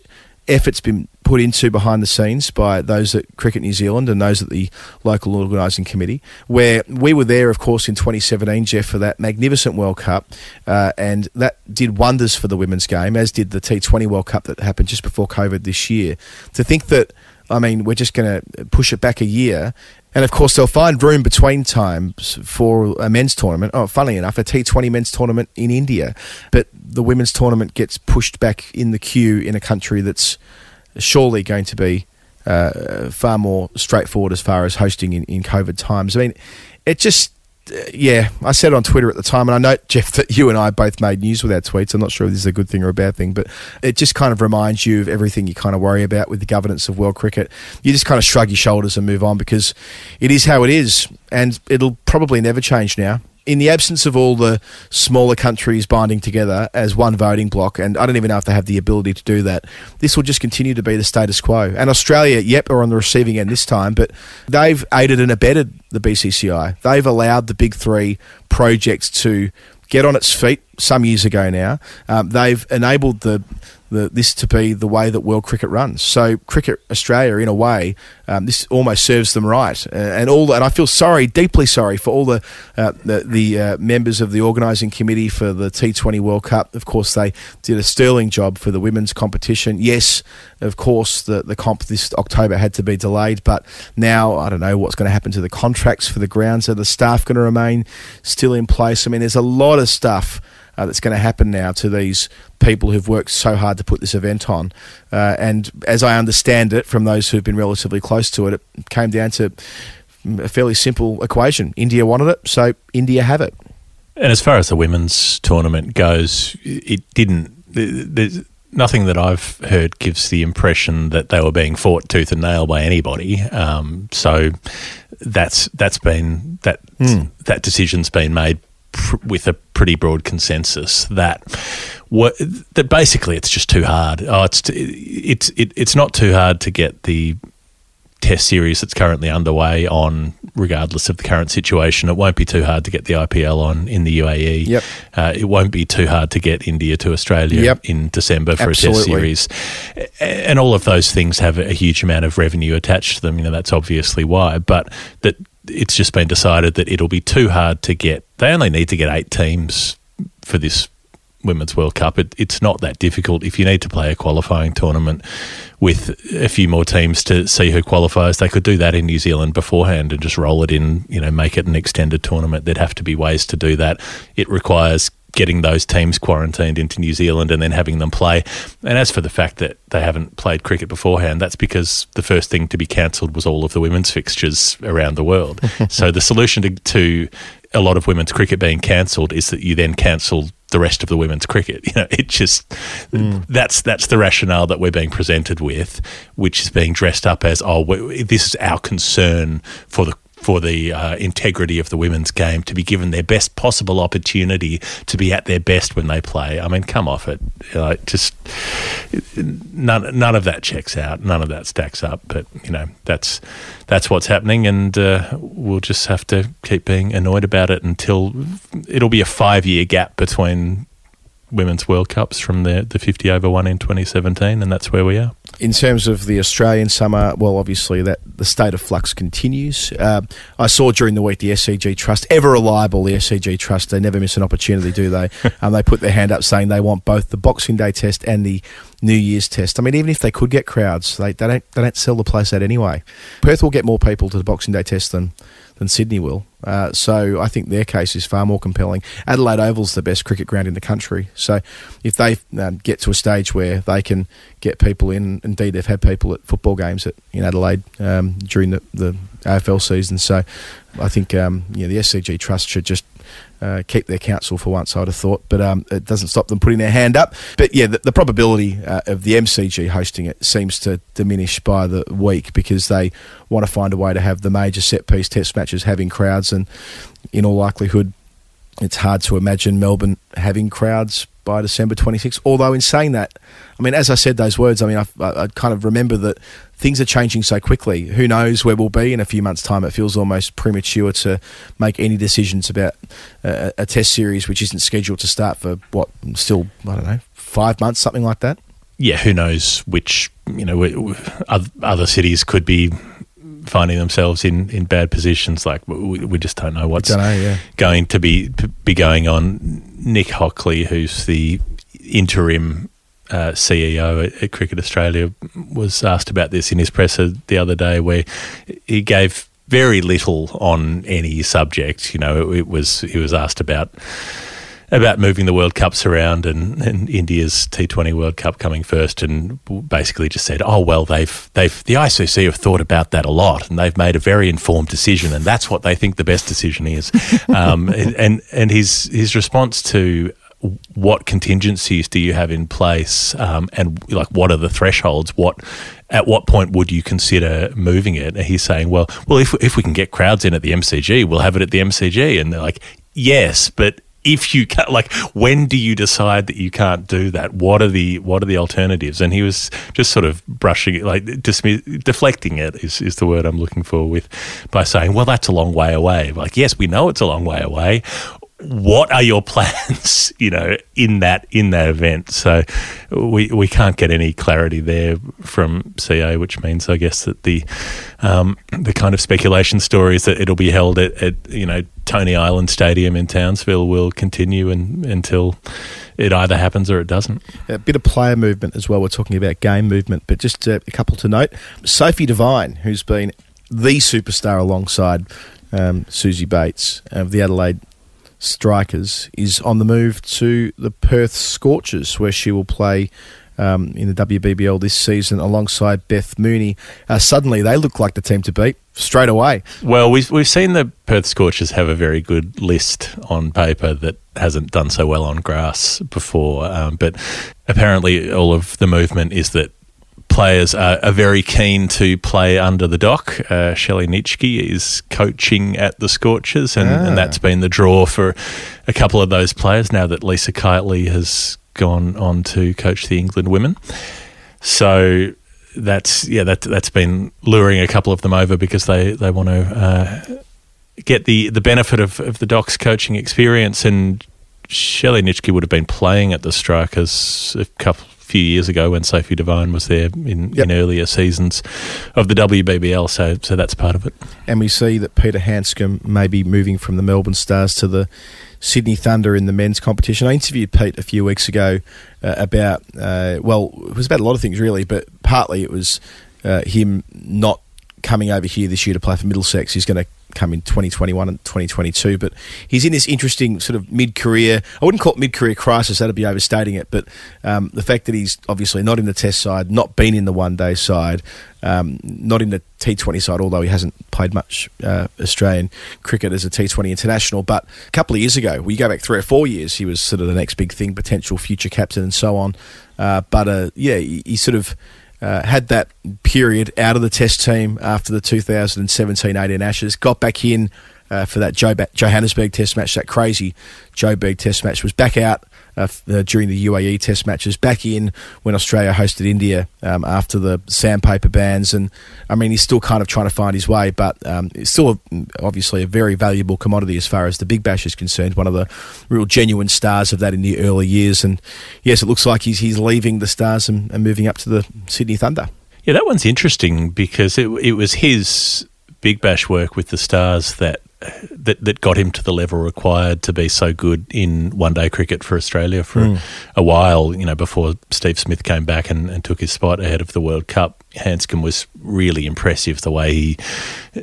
effort's been put into behind the scenes by those at Cricket New Zealand and those at the local organising committee, where we were there, of course, in 2017, Geoff, for that magnificent World Cup, uh, and that did wonders for the women's game, as did the T20 World Cup that happened just before COVID this year. To think that I mean, we're just going to push it back a year and of course, they'll find room between times for a men's tournament. Oh, funny enough, a T20 men's tournament in India. But the women's tournament gets pushed back in the queue in a country that's surely going to be uh, far more straightforward as far as hosting in, in COVID times. I mean, it just yeah, I said on Twitter at the time, and I know, Geoff, that you and I both made news with our tweets. I'm not sure if this is a good thing or a bad thing, but it just kind of reminds you of everything you kind of worry about with the governance of world cricket. You just kind of shrug your shoulders and move on because it is how it is, and it'll probably never change now in the absence of all the smaller countries binding together as one voting bloc, and I don't even know if they have the ability to do that, this will just continue to be the status quo. And Australia, yep, are on the receiving end this time, but they've aided and abetted the BCCI. They've allowed the big three projects to get on its feet some years ago now. Um, they've enabled the the, this to be the way that world cricket runs. So cricket Australia, in a way, um, this almost serves them right. Uh, and all, and I feel sorry, deeply sorry for all the uh, the, the uh, members of the organising committee for the T20 World Cup. Of course, they did a sterling job for the women's competition. Yes, of course, the the comp this October had to be delayed, but now I don't know what's going to happen to the contracts for the grounds. Are the staff going to remain still in place? I mean, there's a lot of stuff uh, that's going to happen now to these people who've worked so hard to put this event on. Uh, and as I understand it from those who've been relatively close to it, it came down to a fairly simple equation. India wanted it, so India have it. And as far as the women's tournament goes, it didn't. There's nothing that I've heard gives the impression that they were being fought tooth and nail by anybody. Um, so that's that's been that mm. that decision's been made pr- with a pretty broad consensus that what that basically it's just too hard. Oh, it's t- it's it, it's not too hard to get the test series that's currently underway on, regardless of the current situation. It won't be too hard to get the IPL on in the UAE. Yep. Uh, it won't be too hard to get India to Australia yep. in December for Absolutely. a test series. And all of those things have a huge amount of revenue attached to them. You know, that's obviously why. But that it's just been decided that it'll be too hard to get. They only need to get eight teams for this Women's World Cup. It, it's not that difficult. If you need to play a qualifying tournament with a few more teams to see who qualifies, they could do that in New Zealand beforehand and just roll it in, you know, make it an extended tournament. There'd have to be ways to do that. It requires getting those teams quarantined into New Zealand and then having them play. And as for the fact that they haven't played cricket beforehand, that's because the first thing to be cancelled was all of the women's fixtures around the world. so the solution to, to a lot of women's cricket being cancelled is that you then cancel the rest of the women's cricket. You know, it just mm. that's that's the rationale that we're being presented with, which is being dressed up as oh, this is our concern for the for the uh, integrity of the women's game to be given their best possible opportunity to be at their best when they play. I mean, come off it. Like, just none none of that checks out. None of that stacks up. But you know, that's that's what's happening, and uh, we'll just have to keep being annoyed about it until it'll be a five year gap between Women's World Cups from the, the 50 over one in 2017, and that's where we are. In terms of the Australian summer, well, obviously that the state of flux continues. Uh, I saw during the week the SCG Trust, ever reliable, the SCG Trust, they never miss an opportunity, do they? um, they put their hand up saying they want both the Boxing Day test and the New Year's test. I mean, even if they could get crowds, they, they don't they don't sell the place out anyway. Perth will get more people to the Boxing Day test than than Sydney will. Uh, so I think their case is far more compelling. Adelaide Oval's the best cricket ground in the country. So if they um, get to a stage where they can get people in, indeed they've had people at football games at, in Adelaide um, during the, the AFL season. So I think um, yeah, the SCG Trust should just uh, keep their counsel for once, I'd have thought, but um, it doesn't stop them putting their hand up. But yeah, the, the probability uh, of the MCG hosting it seems to diminish by the week because they want to find a way to have the major set piece test matches having crowds, and in all likelihood, it's hard to imagine Melbourne having crowds by December 26th. Although, in saying that, I mean, as I said those words, I mean, I, I, I kind of remember that things are changing so quickly. Who knows where we'll be in a few months' time? It feels almost premature to make any decisions about a, a test series which isn't scheduled to start for what, still, I don't know, five months, something like that. Yeah, who knows which, you know, other cities could be finding themselves in, in bad positions. Like we, we just don't know what's don't know, yeah. going to be be going on. Nick Hockley, who's the interim uh, CEO at, at Cricket Australia, was asked about this in his presser the other day, where he gave very little on any subject. You know, it, it was he was asked about about moving the World Cups around and, and India's T20 World Cup coming first, and basically just said, "Oh well, they've they've the ICC have thought about that a lot, and they've made a very informed decision, and that's what they think the best decision is." um, and, and and his his response to what contingencies do you have in place, um, and like what are the thresholds? What at what point would you consider moving it? And he's saying, well, well, if if we can get crowds in at the MCG, we'll have it at the MCG, and they're like, yes, but if you can't like when do you decide that you can't do that? What are the what are the alternatives? And he was just sort of brushing it like deflecting it is, is the word i'm looking for with by saying well that's a long way away. Like yes we know it's a long way away what are your plans you know in that in that event so we we can't get any clarity there from CA which means I guess that the um, the kind of speculation stories that it'll be held at, at you know Tony Ireland Stadium in Townsville will continue and, until it either happens or it doesn't. A bit of player movement as well. We're talking about game movement, but just uh, a couple to note. Sophie Devine, who's been the superstar alongside um, Suzie Bates of the Adelaide Strikers, is on the move to the Perth Scorchers, where she will play um, in the WBBL this season alongside Beth Mooney. Uh, suddenly, they look like the team to beat straight away. Well, we've, we've seen the Perth Scorchers have a very good list on paper that hasn't done so well on grass before, um, but apparently all of the movement is that players are, are very keen to play under the Doc. Uh, Shelley Nitschke is coaching at the Scorchers, and, Ah. and that's been the draw for a couple of those players now that Lisa Keightley has gone on to coach the England women. So that's yeah that that's been luring a couple of them over because they they want to uh, get the the benefit of, of the Doc's coaching experience and Shelley Nitschke would have been playing at the Strikers a couple few years ago when Sophie Devine was there in, in earlier seasons of the WBBL so so that's part of it And we see that Peter Handscomb may be moving from the Melbourne Stars to the Sydney Thunder in the men's competition. I interviewed Pete a few weeks ago uh, about, uh, well, it was about a lot of things really, but partly it was uh, him not coming over here this year to play for Middlesex. He's going to come in 2021 and 2022, but he's in this interesting sort of mid-career. I wouldn't call it mid-career crisis; that'd be overstating it. But um, the fact that he's obviously not in the Test side, not been in the One-Day side, um, not in the T20 side, although he hasn't played much uh, Australian cricket as a T20 international. But a couple of years ago, we go back three or four years, he was sort of the next big thing, potential future captain and so on. Uh, but uh, yeah, he, he sort of uh, had that period out of the Test team after the 2017-18 Ashes, got back in uh, for that Jo- Johannesburg Test match, that crazy Joburg Test match, was back out uh, uh, during the UAE Test matches. Back in when Australia hosted India um, after the sandpaper bans, and I mean he's still kind of trying to find his way, but um, it's still a, obviously a very valuable commodity as far as the Big Bash is concerned. One of the real genuine stars of that in the early years, and yes, it looks like he's he's leaving the Stars and, and moving up to the Sydney Thunder. Yeah, that one's interesting because it, it was his Big Bash work with the Stars that that that got him to the level required to be so good in one day cricket for Australia for Mm. a while, you know, before Steve Smith came back and, and took his spot ahead of the World Cup. Handscomb was really impressive the way he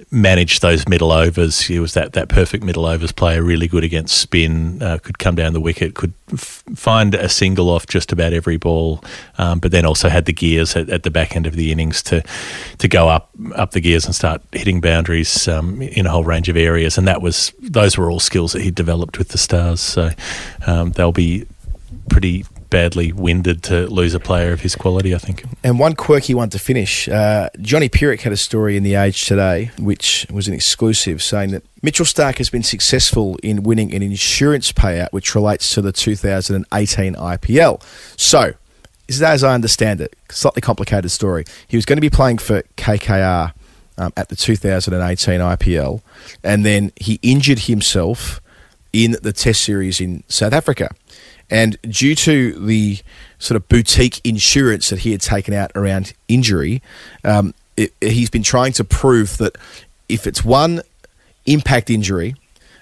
managed those middle overs. He was that, that perfect middle overs player, really good against spin, uh, could come down the wicket, could f- find a single off just about every ball, um, but then also had the gears at, at the back end of the innings to to go up up the gears and start hitting boundaries um, in a whole range of areas. And that was those were all skills that he developed with the Stars. So um, they'll be pretty badly winded to lose a player of his quality, I think. And one quirky one to finish. Uh, Johnny Pierik had a story in The Age today, which was an exclusive, saying that Mitchell Starc has been successful in winning an insurance payout which relates to the 2018 IPL. So, is as I understand it, slightly complicated story. He was going to be playing for KKR um, at the 2018 IPL, and then he injured himself in the Test series in South Africa. And due to the sort of boutique insurance that he had taken out around injury, um, it, he's been trying to prove that if it's one impact injury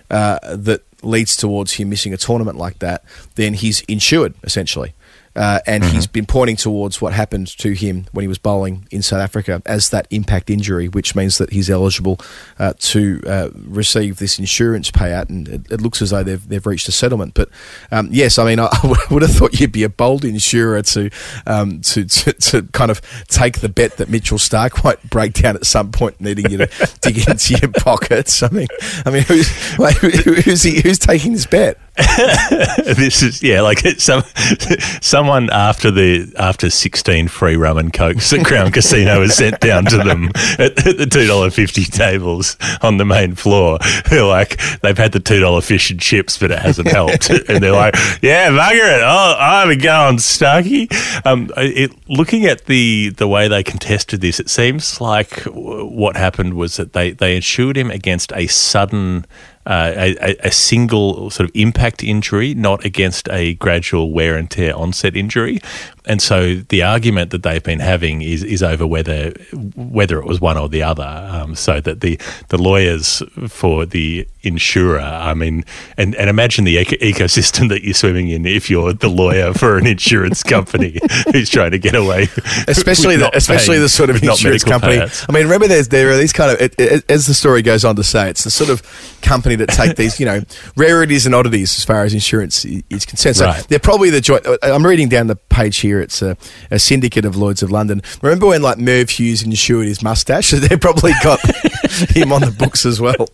uh, that leads towards him missing a tournament like that, then he's insured essentially. Uh, and he's been pointing towards what happened to him when he was bowling in South Africa as that impact injury, which means that he's eligible uh, to uh, receive this insurance payout. And it, it looks as though they've, they've reached a settlement. But um, yes, I mean, I would have thought you'd be a bold insurer to, um, to, to to kind of take the bet that Mitchell Starc might break down at some point, needing you to dig into your pockets. I mean, I mean, who's like, who's he, who's taking this bet? this is yeah, like some someone after the after sixteen free rum and cokes at Crown Casino was sent down to them at, at the two dollar fifty tables on the main floor. They're like they've had the two dollar fish and chips, but it hasn't helped, and they're like, yeah, bugger it, oh, I'm going Starkey. Um, it, looking at the the way they contested this, it seems like w- what happened was that they they insured him against a sudden uh, a, a- a single sort of impact injury, not against a gradual wear and tear onset injury. And so the argument that they've been having is, is over whether whether it was one or the other. Um, so that the, the lawyers for the insurer, I mean, and, and imagine the eco- ecosystem that you're swimming in if you're the lawyer for an insurance company who's trying to get away, especially with the especially paying- the sort of insurance company. payouts. I mean, remember there's there are these kind of it, it, as the story goes on to say, it's the sort of company that take these you know rarities and oddities as far as insurance is concerned. So Right. they're probably the joint. uh, I'm reading down the page here. It's a, a syndicate of Lloyd's of London. Remember when like Merv Hughes insured his mustache? So They probably got him on the books as well.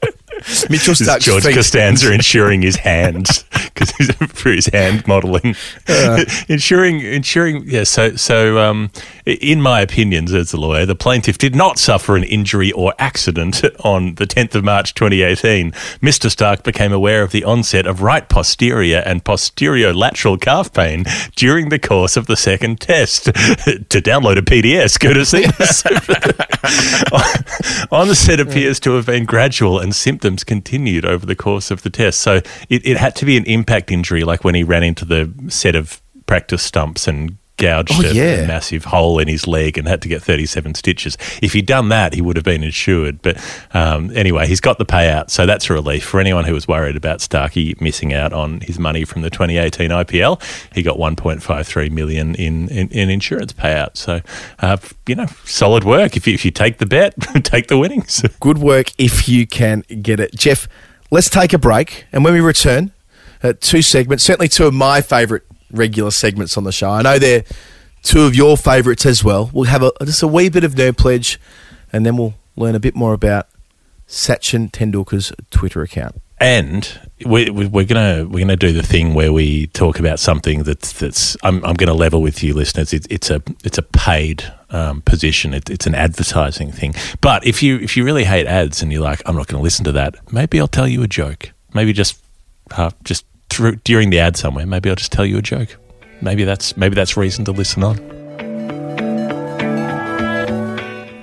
Mitchell Starc's George feet. Costanza insuring his hands because for his hand modelling, insuring, insuring. Yeah. So, so um, in my opinion, says the lawyer, the plaintiff did not suffer an injury or accident on the 10th of March 2018. Mr. Starc became aware of the onset of right posterior and posterior lateral calf pain during the course of the second test. to download a PDS, go to see. Onset appears to have been gradual and symptoms continued over the course of the test. So it, it had to be an impact injury, like when he ran into the set of practice stumps and gouged Oh, a, yeah. a massive hole in his leg and had to get 37 stitches. If he'd done that, he would have been insured. But um, anyway, he's got the payout. So that's a relief for anyone who was worried about Starkey missing out on his money from the 2018 IPL. He got 1.53 million in, in, in insurance payout. So, uh, you know, solid work. If you, if you take the bet, take the winnings. Good work if you can get it. Geoff, let's take a break. And when we return, uh, two segments, certainly two of my favourite regular segments on the show. I know they're two of your favourites as well. We'll have a, just a wee bit of nerd pledge and then we'll learn a bit more about Sachin Tendulkar's Twitter account. And we, we, we're gonna we're gonna do the thing where we talk about something that's that's I'm, I'm gonna level with you listeners. It's it's a it's a paid um, position. It, it's an advertising thing. But if you if you really hate ads and you're like I'm not to listen to that, maybe I'll tell you a joke. Maybe just half just thr- during the ad somewhere, maybe I'll just tell you a joke. Maybe that's maybe that's reason to listen on.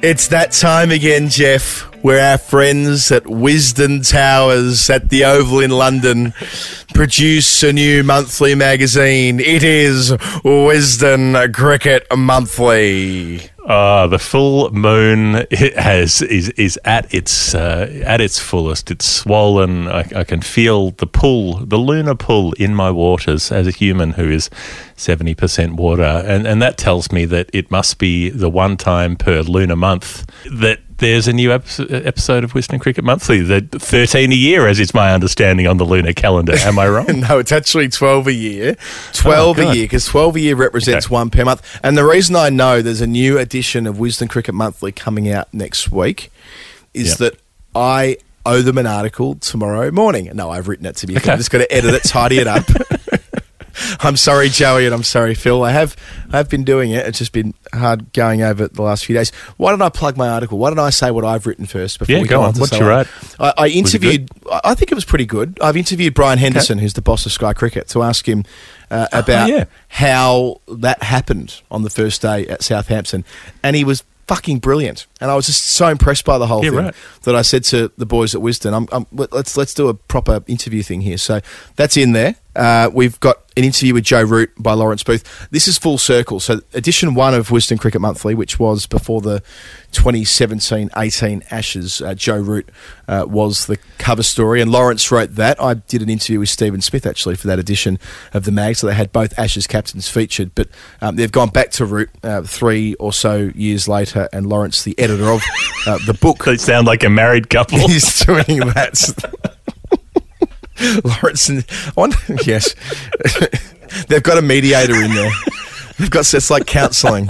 It's that time again, Geoff, where our friends at Wisden Towers at the Oval in London produce a new monthly magazine. It is Wisden Cricket Monthly. Ah, the full moon has is is at its uh, at its fullest. It's swollen. I, I can feel the pull, the lunar pull in my waters as a human who is seventy percent water, and and that tells me that it must be the one time per lunar month that there's a new episode of Wisden Cricket Monthly. The thirteen a year, as is my understanding on the lunar calendar. Am I wrong? no, it's actually 12 a year. 12 Oh, a year, because 12 a year represents Okay. one per month. And the reason I know there's a new edition of Wisden Cricket Monthly coming out next week is Yeah. that I owe them an article tomorrow morning. No, I've written it to be fair. Okay. I've just got to edit it, tidy it up. I'm sorry, Joey, and I'm sorry, Phil. I have I've been doing it. It's just been hard going over the last few days. Why don't I plug my article? Why don't I say what I've written first before Yeah, we go go on. on? to What'd you write? I, I interviewed. I I think it was pretty good. I've interviewed Brian Henderson, who's the boss of Sky Cricket, to ask him uh, about Oh, yeah. how that happened on the first day at Southampton, and he was fucking brilliant. And I was just so impressed by the whole Yeah, thing right. that I said to the boys at Wisden, I'm, I'm, let's let's do a proper interview thing here. So that's in there. Uh, we've got an interview with Joe Root by Lawrence Booth. This is full circle. So edition one of Wisden Cricket Monthly, which was before the 2017-18 Ashes, uh, Joe Root uh, was the cover story, and Lawrence wrote that. I did an interview with Stephen Smith actually for that edition of the mag, so they had both Ashes captains featured. But um, they've gone back to Root uh, three or so years later, and Lawrence, the editor of uh, the book, They sound like a married couple. He's doing that. Lawrence and yes, they've got a mediator in there. They've got it's like counselling.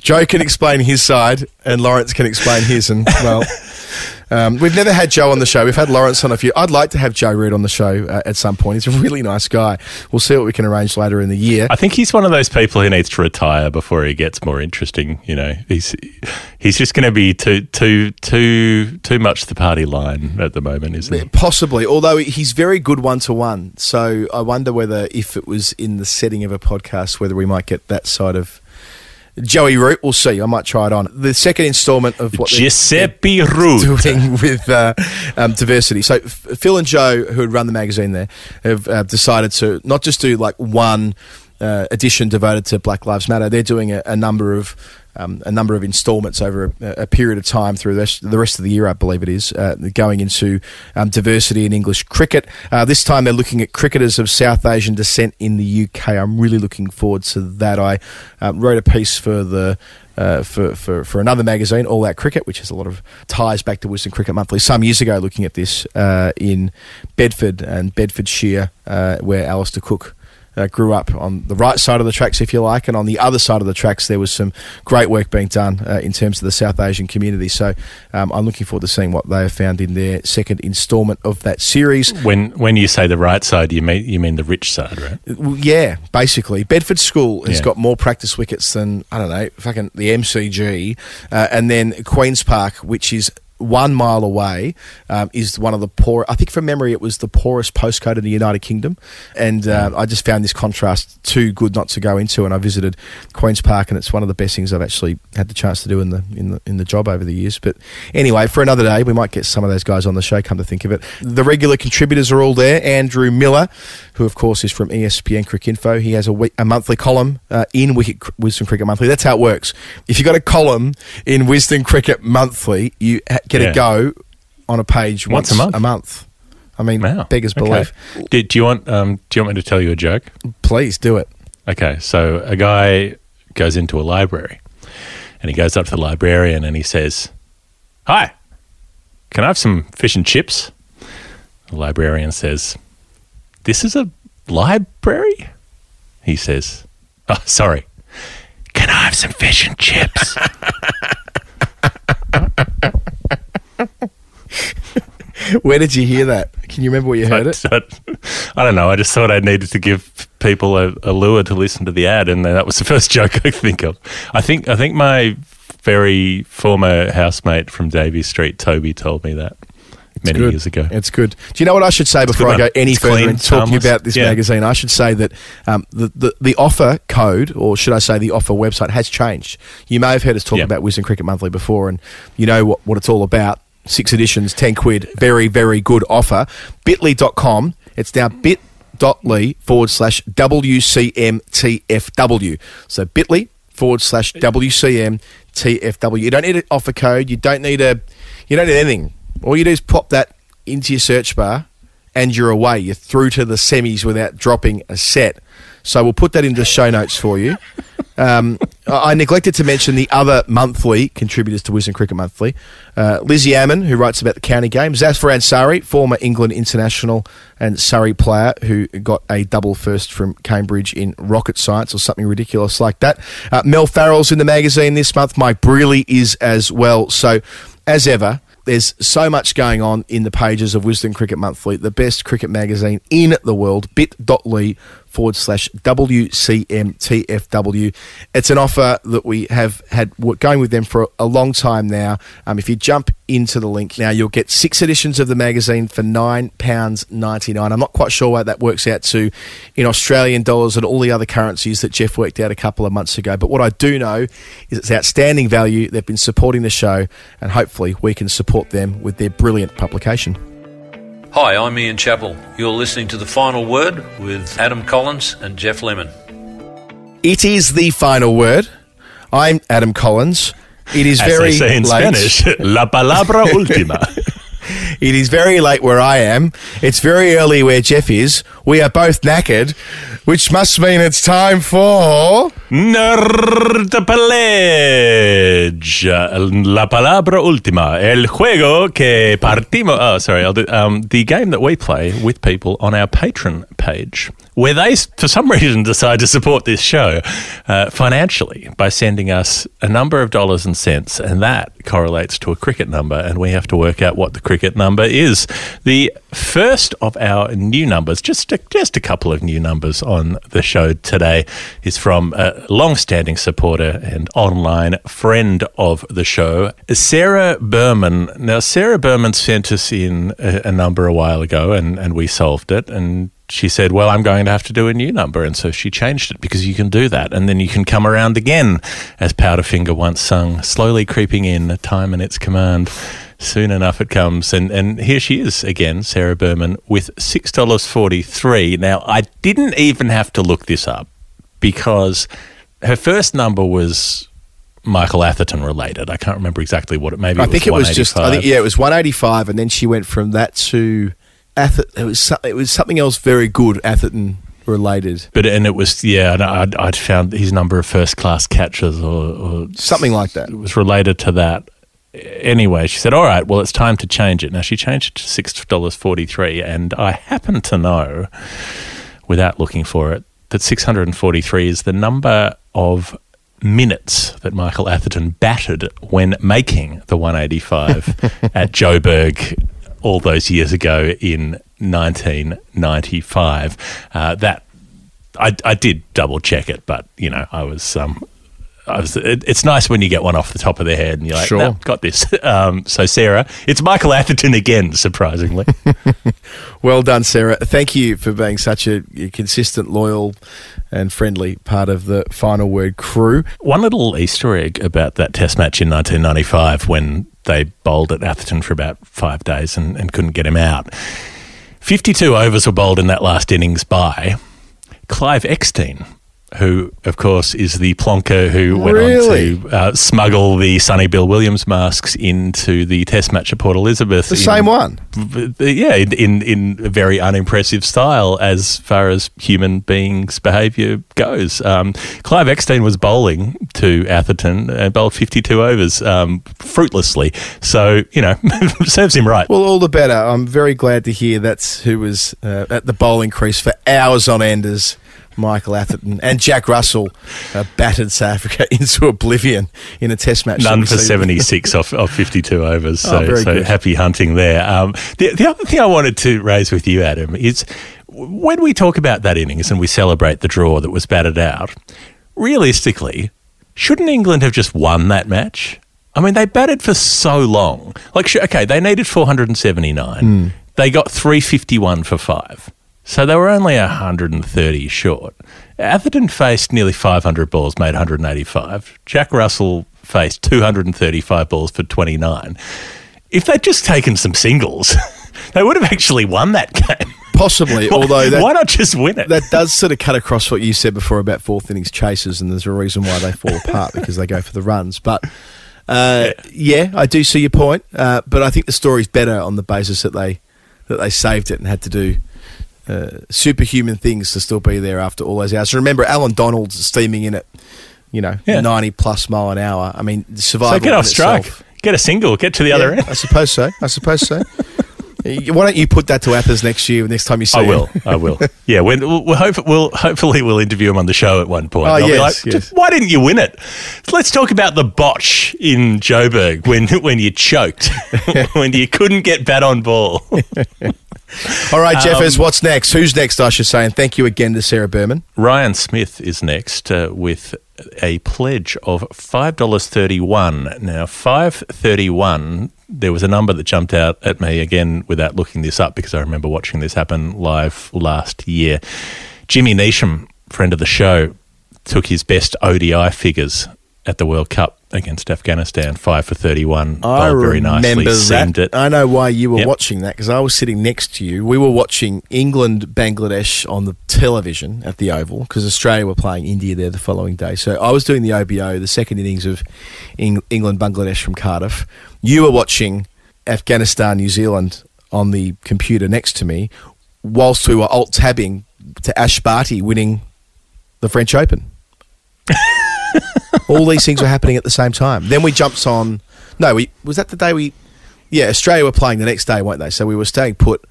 Joe can explain his side, and Lawrence can explain his. And well, um, we've never had Joe on the show. We've had Lawrence on a few. I'd like to have Joe Root on the show uh, at some point. He's a really nice guy. We'll see what we can arrange later in the year. I think he's one of those people who needs to retire before he gets more interesting. You know, he's he's just going to be too too too too much the party line at the moment, isn't he? Possibly, although he's very good one to one. So I wonder whether, if it was in the setting of a podcast, whether we might get that side of Joey Root. We'll see. I might try it on. The second instalment of what they're- Giuseppe Root. doing with uh, um, diversity. So F- Phil and Joe, who had run the magazine there, have uh, decided to not just do like one uh, edition devoted to Black Lives Matter. They're doing a, a number of um, a number of instalments over a, a period of time through the rest, of the year, I believe it is, uh, going into um, diversity in English cricket. Uh, this time they're looking at cricketers of South Asian descent in the UK. I'm really looking forward to that. I um, wrote a piece for the uh, for, for, for another magazine, All Out Cricket, which has a lot of ties back to Wisden Cricket Monthly, some years ago, looking at this uh, in Bedford and Bedfordshire, uh, where Alastair Cook. Uh, grew up on the right side of the tracks, if you like, and on the other side of the tracks, there was some great work being done uh, in terms of the South Asian community. So um, I'm looking forward to seeing what they have found in their second instalment of that series. When when you say the right side, you mean you mean the rich side, right? Well, Yeah, basically, Bedford School has Yeah. got more practice wickets than I don't know, fucking the MCG, uh, and then Queens Park, which is one mile away, um, is one of the poor. I think from memory, it was the poorest postcode in the United Kingdom, and uh, I just found this contrast too good not to go into. And I visited Queens Park, and it's one of the best things I've actually had the chance to do in the in the in the job over the years. But anyway, for another day, we might get some of those guys on the show. Come to think of it, the regular contributors are all there. Andrew Miller, who of course is from ESPN Cricinfo, he has a, week, a monthly column uh, in Wicket, Wisden Cricket Monthly. That's how it works. If you've got a column in Wisden Cricket Monthly, you ha- get Yeah. a go on a page Once once, a month? A month. I mean, Wow. beggars Okay. belief. Do, do you want um, Do you want me to tell you a joke? Please do it. Okay, so a guy goes into a library, and he goes up to the librarian and he says, "Hi, can I have some fish and chips?" The librarian says, "This is a library." He says, "Oh, sorry. Can I have some fish and chips?" Where did you hear that? Can you remember where you heard it? I, I don't know. I just thought I needed to give people a, a lure to listen to the ad, and that was the first joke I could think of. I think I think my very former housemate from Davy Street, Toby, told me that. many good. years ago. It's good. Do you know what I should say before I go any It's further clean, in talking harmless. about this Yeah. magazine? I should say that um, the, the the offer code, or should I say the offer website, has changed. You may have heard us talk Yeah. about Wisden Cricket Monthly before, and you know what, what it's all about. Six editions, 10 quid, very, very good offer. Bitly.com, it's now bit.ly forward slash WCMTFW. So bit.ly forward slash uh, WCMTFW. You don't need an offer code, you don't need a, you don't need anything. All you do is pop that into your search bar and you're away. You're through to the semis without dropping a set. So we'll put that into the show notes for you. Um, I neglected to mention the other monthly contributors to Wisden Cricket Monthly. Uh, Lizzie Ammon, who writes about the county game. Zafar Ansari, former England international and Surrey player who got a double first from Cambridge in rocket science or something ridiculous like that. Uh, Mel Farrell's in the magazine this month. Mike Brearley is as well. So, as ever, there's so much going on in the pages of Wisden Cricket Monthly, the best cricket magazine in the world, bit.ly forward slash WCMTFW. It's an offer that we have had going with them for a long time now. Um, if you jump into the link now, you'll get six editions of the magazine for £9.99. I'm not quite sure what that works out to in Australian dollars and all the other currencies that Geoff worked out a couple of months ago. But what I do know is it's outstanding value. They've been supporting the show, and hopefully we can support them with their brilliant publication. Hi, I'm Ian Chappell. You're listening to The Final Word with Adam Collins and Geoff Lemon. It is the final word. I'm Adam Collins. It is As very they say in late. Spanish, la palabra última. It is very late where I am. It's very early where Geoff is. We are both knackered, which must mean it's time for. Nerd Pledge. La palabra última. El juego que partimos. Oh, sorry. I'll do, um, the game that we play with people on our Patreon page, where they, for some reason, decide to support this show uh, financially by sending us a number of dollars and cents, and that correlates to a cricket number, and we have to work out what the cricket number is. The first of our new numbers, just a, just a couple of new numbers on the show today, is from a long-standing supporter and online friend of the show, Sarah Berman. Now, Sarah Berman sent us in a, a number a while ago, and, and we solved it, and she said, Well, I'm going to have to do a new number. And so she changed it because you can do that. And then you can come around again, as Powderfinger once sung, slowly creeping in, time and its command. Soon enough it comes. And, and here she is again, Sarah Berman, with $6.43. Now, I didn't even have to look this up because her first number was Michael Atherton related. I can't remember exactly what it maybe was. I think it was just. I think yeah, it was 185, and then she went from that to. Ather- it was so- it was something else very good Atherton related, But and it was yeah, and I'd, I'd found his number of first class catches or, or something like that. it was related to that. Anyway, she said, "All right, well, it's time to change it." Now she changed it to six dollars forty three, and I happen to know, without looking for it, that six hundred and forty three is the number of minutes that Michael Atherton batted when making the one eighty five at Joburg all those years ago in nineteen ninety five. Uh, that I, I did double check it, but you know, I was um, was. It, it's nice when you get one off the top of their head and you're like, Sure. "No, got this." Um, so Sarah, it's Michael Atherton again, surprisingly. Well done, Sarah. Thank you for being such a, a consistent, loyal, and friendly part of the Final Word crew. one little Easter egg about that Test match in 1995 when they bowled at Atherton for about five days and, and couldn't get him out. 52 overs were bowled in that last innings by Clive Eksteen, who, of course, is the plonker who went Really? on to uh, smuggle the Sonny Bill Williams masks into the Test match at Port Elizabeth. The in- same one. yeah, in, in in a very unimpressive style as far as human beings' behaviour goes. Um, Clive Eksteen was bowling to Atherton and bowled 52 overs um, fruitlessly. So, you know, serves him right. Well, all the better. I'm very glad to hear that's who was uh, at the bowling crease for hours on end as Michael Atherton and Jack Russell uh, battered South Africa into oblivion in a Test match. None for 76 off, off 52 overs. So, Oh, so happy hunting there. Um, the, the other thing I wanted to raise with you, Adam, is when we talk about that innings and we celebrate the draw that was batted out, realistically, shouldn't England have just won that match? I mean, they batted for so long. Like, okay, they needed 479. Hmm. They got 351 for five. So they were only 130 short. Atherton faced nearly 500 balls, made 185. Jack Russell faced 235 balls for 29. If they'd just taken some singles, they would have actually won that game. Possibly, Why- although that, why not just win it? That does sort of cut across what you said before about fourth innings chases, and there's a reason why they fall apart because they go for the runs. But uh, yeah, I do see your point. Uh, but I think the story's better on the basis that they that they saved it and had to do uh, superhuman things to still be there after all those hours. Remember, Allan Donald's steaming in at you know Yeah. ninety plus mile an hour. I mean, survival. so get off strike. itself- Get a single. Get to the other end. I suppose so. I suppose so. Why don't you put that to Athers next year? Next time you see him? I him? will. I will. Yeah, when, we'll, we'll, hope, we'll hopefully we'll interview him on the show at one point. Oh, I'll yes, like, yes. Why didn't you win it? Let's talk about the botch in Joburg when when you choked, when you couldn't get bat on ball. All right, Jeffers, Um, what's next? Who's next, I should say? And thank you again to Sarah Berman. Ryan Smith is next uh, with a pledge of five dollars thirty one. Now five thirty one. There was a number that jumped out at me again without looking this up because I remember watching this happen live last year. Jimmy Neesham, friend of the show, took his best ODI figures at the World Cup against Afghanistan, five for thirty-one. I Bowled very nicely, seamed that. it. I know why you were Yep. watching that because I was sitting next to you. We were watching England Bangladesh on the television at the Oval because Australia were playing India there the following day. So I was doing the OBO, the second innings of Eng- England Bangladesh from Cardiff. You were watching Afghanistan New Zealand on the computer next to me, whilst we were alt tabbing to Ash Barty winning the French Open. All these things were happening at the same time. Then we jumped on. No, we was that the day we. Yeah, Australia were playing the next day, weren't they? So we were staying put.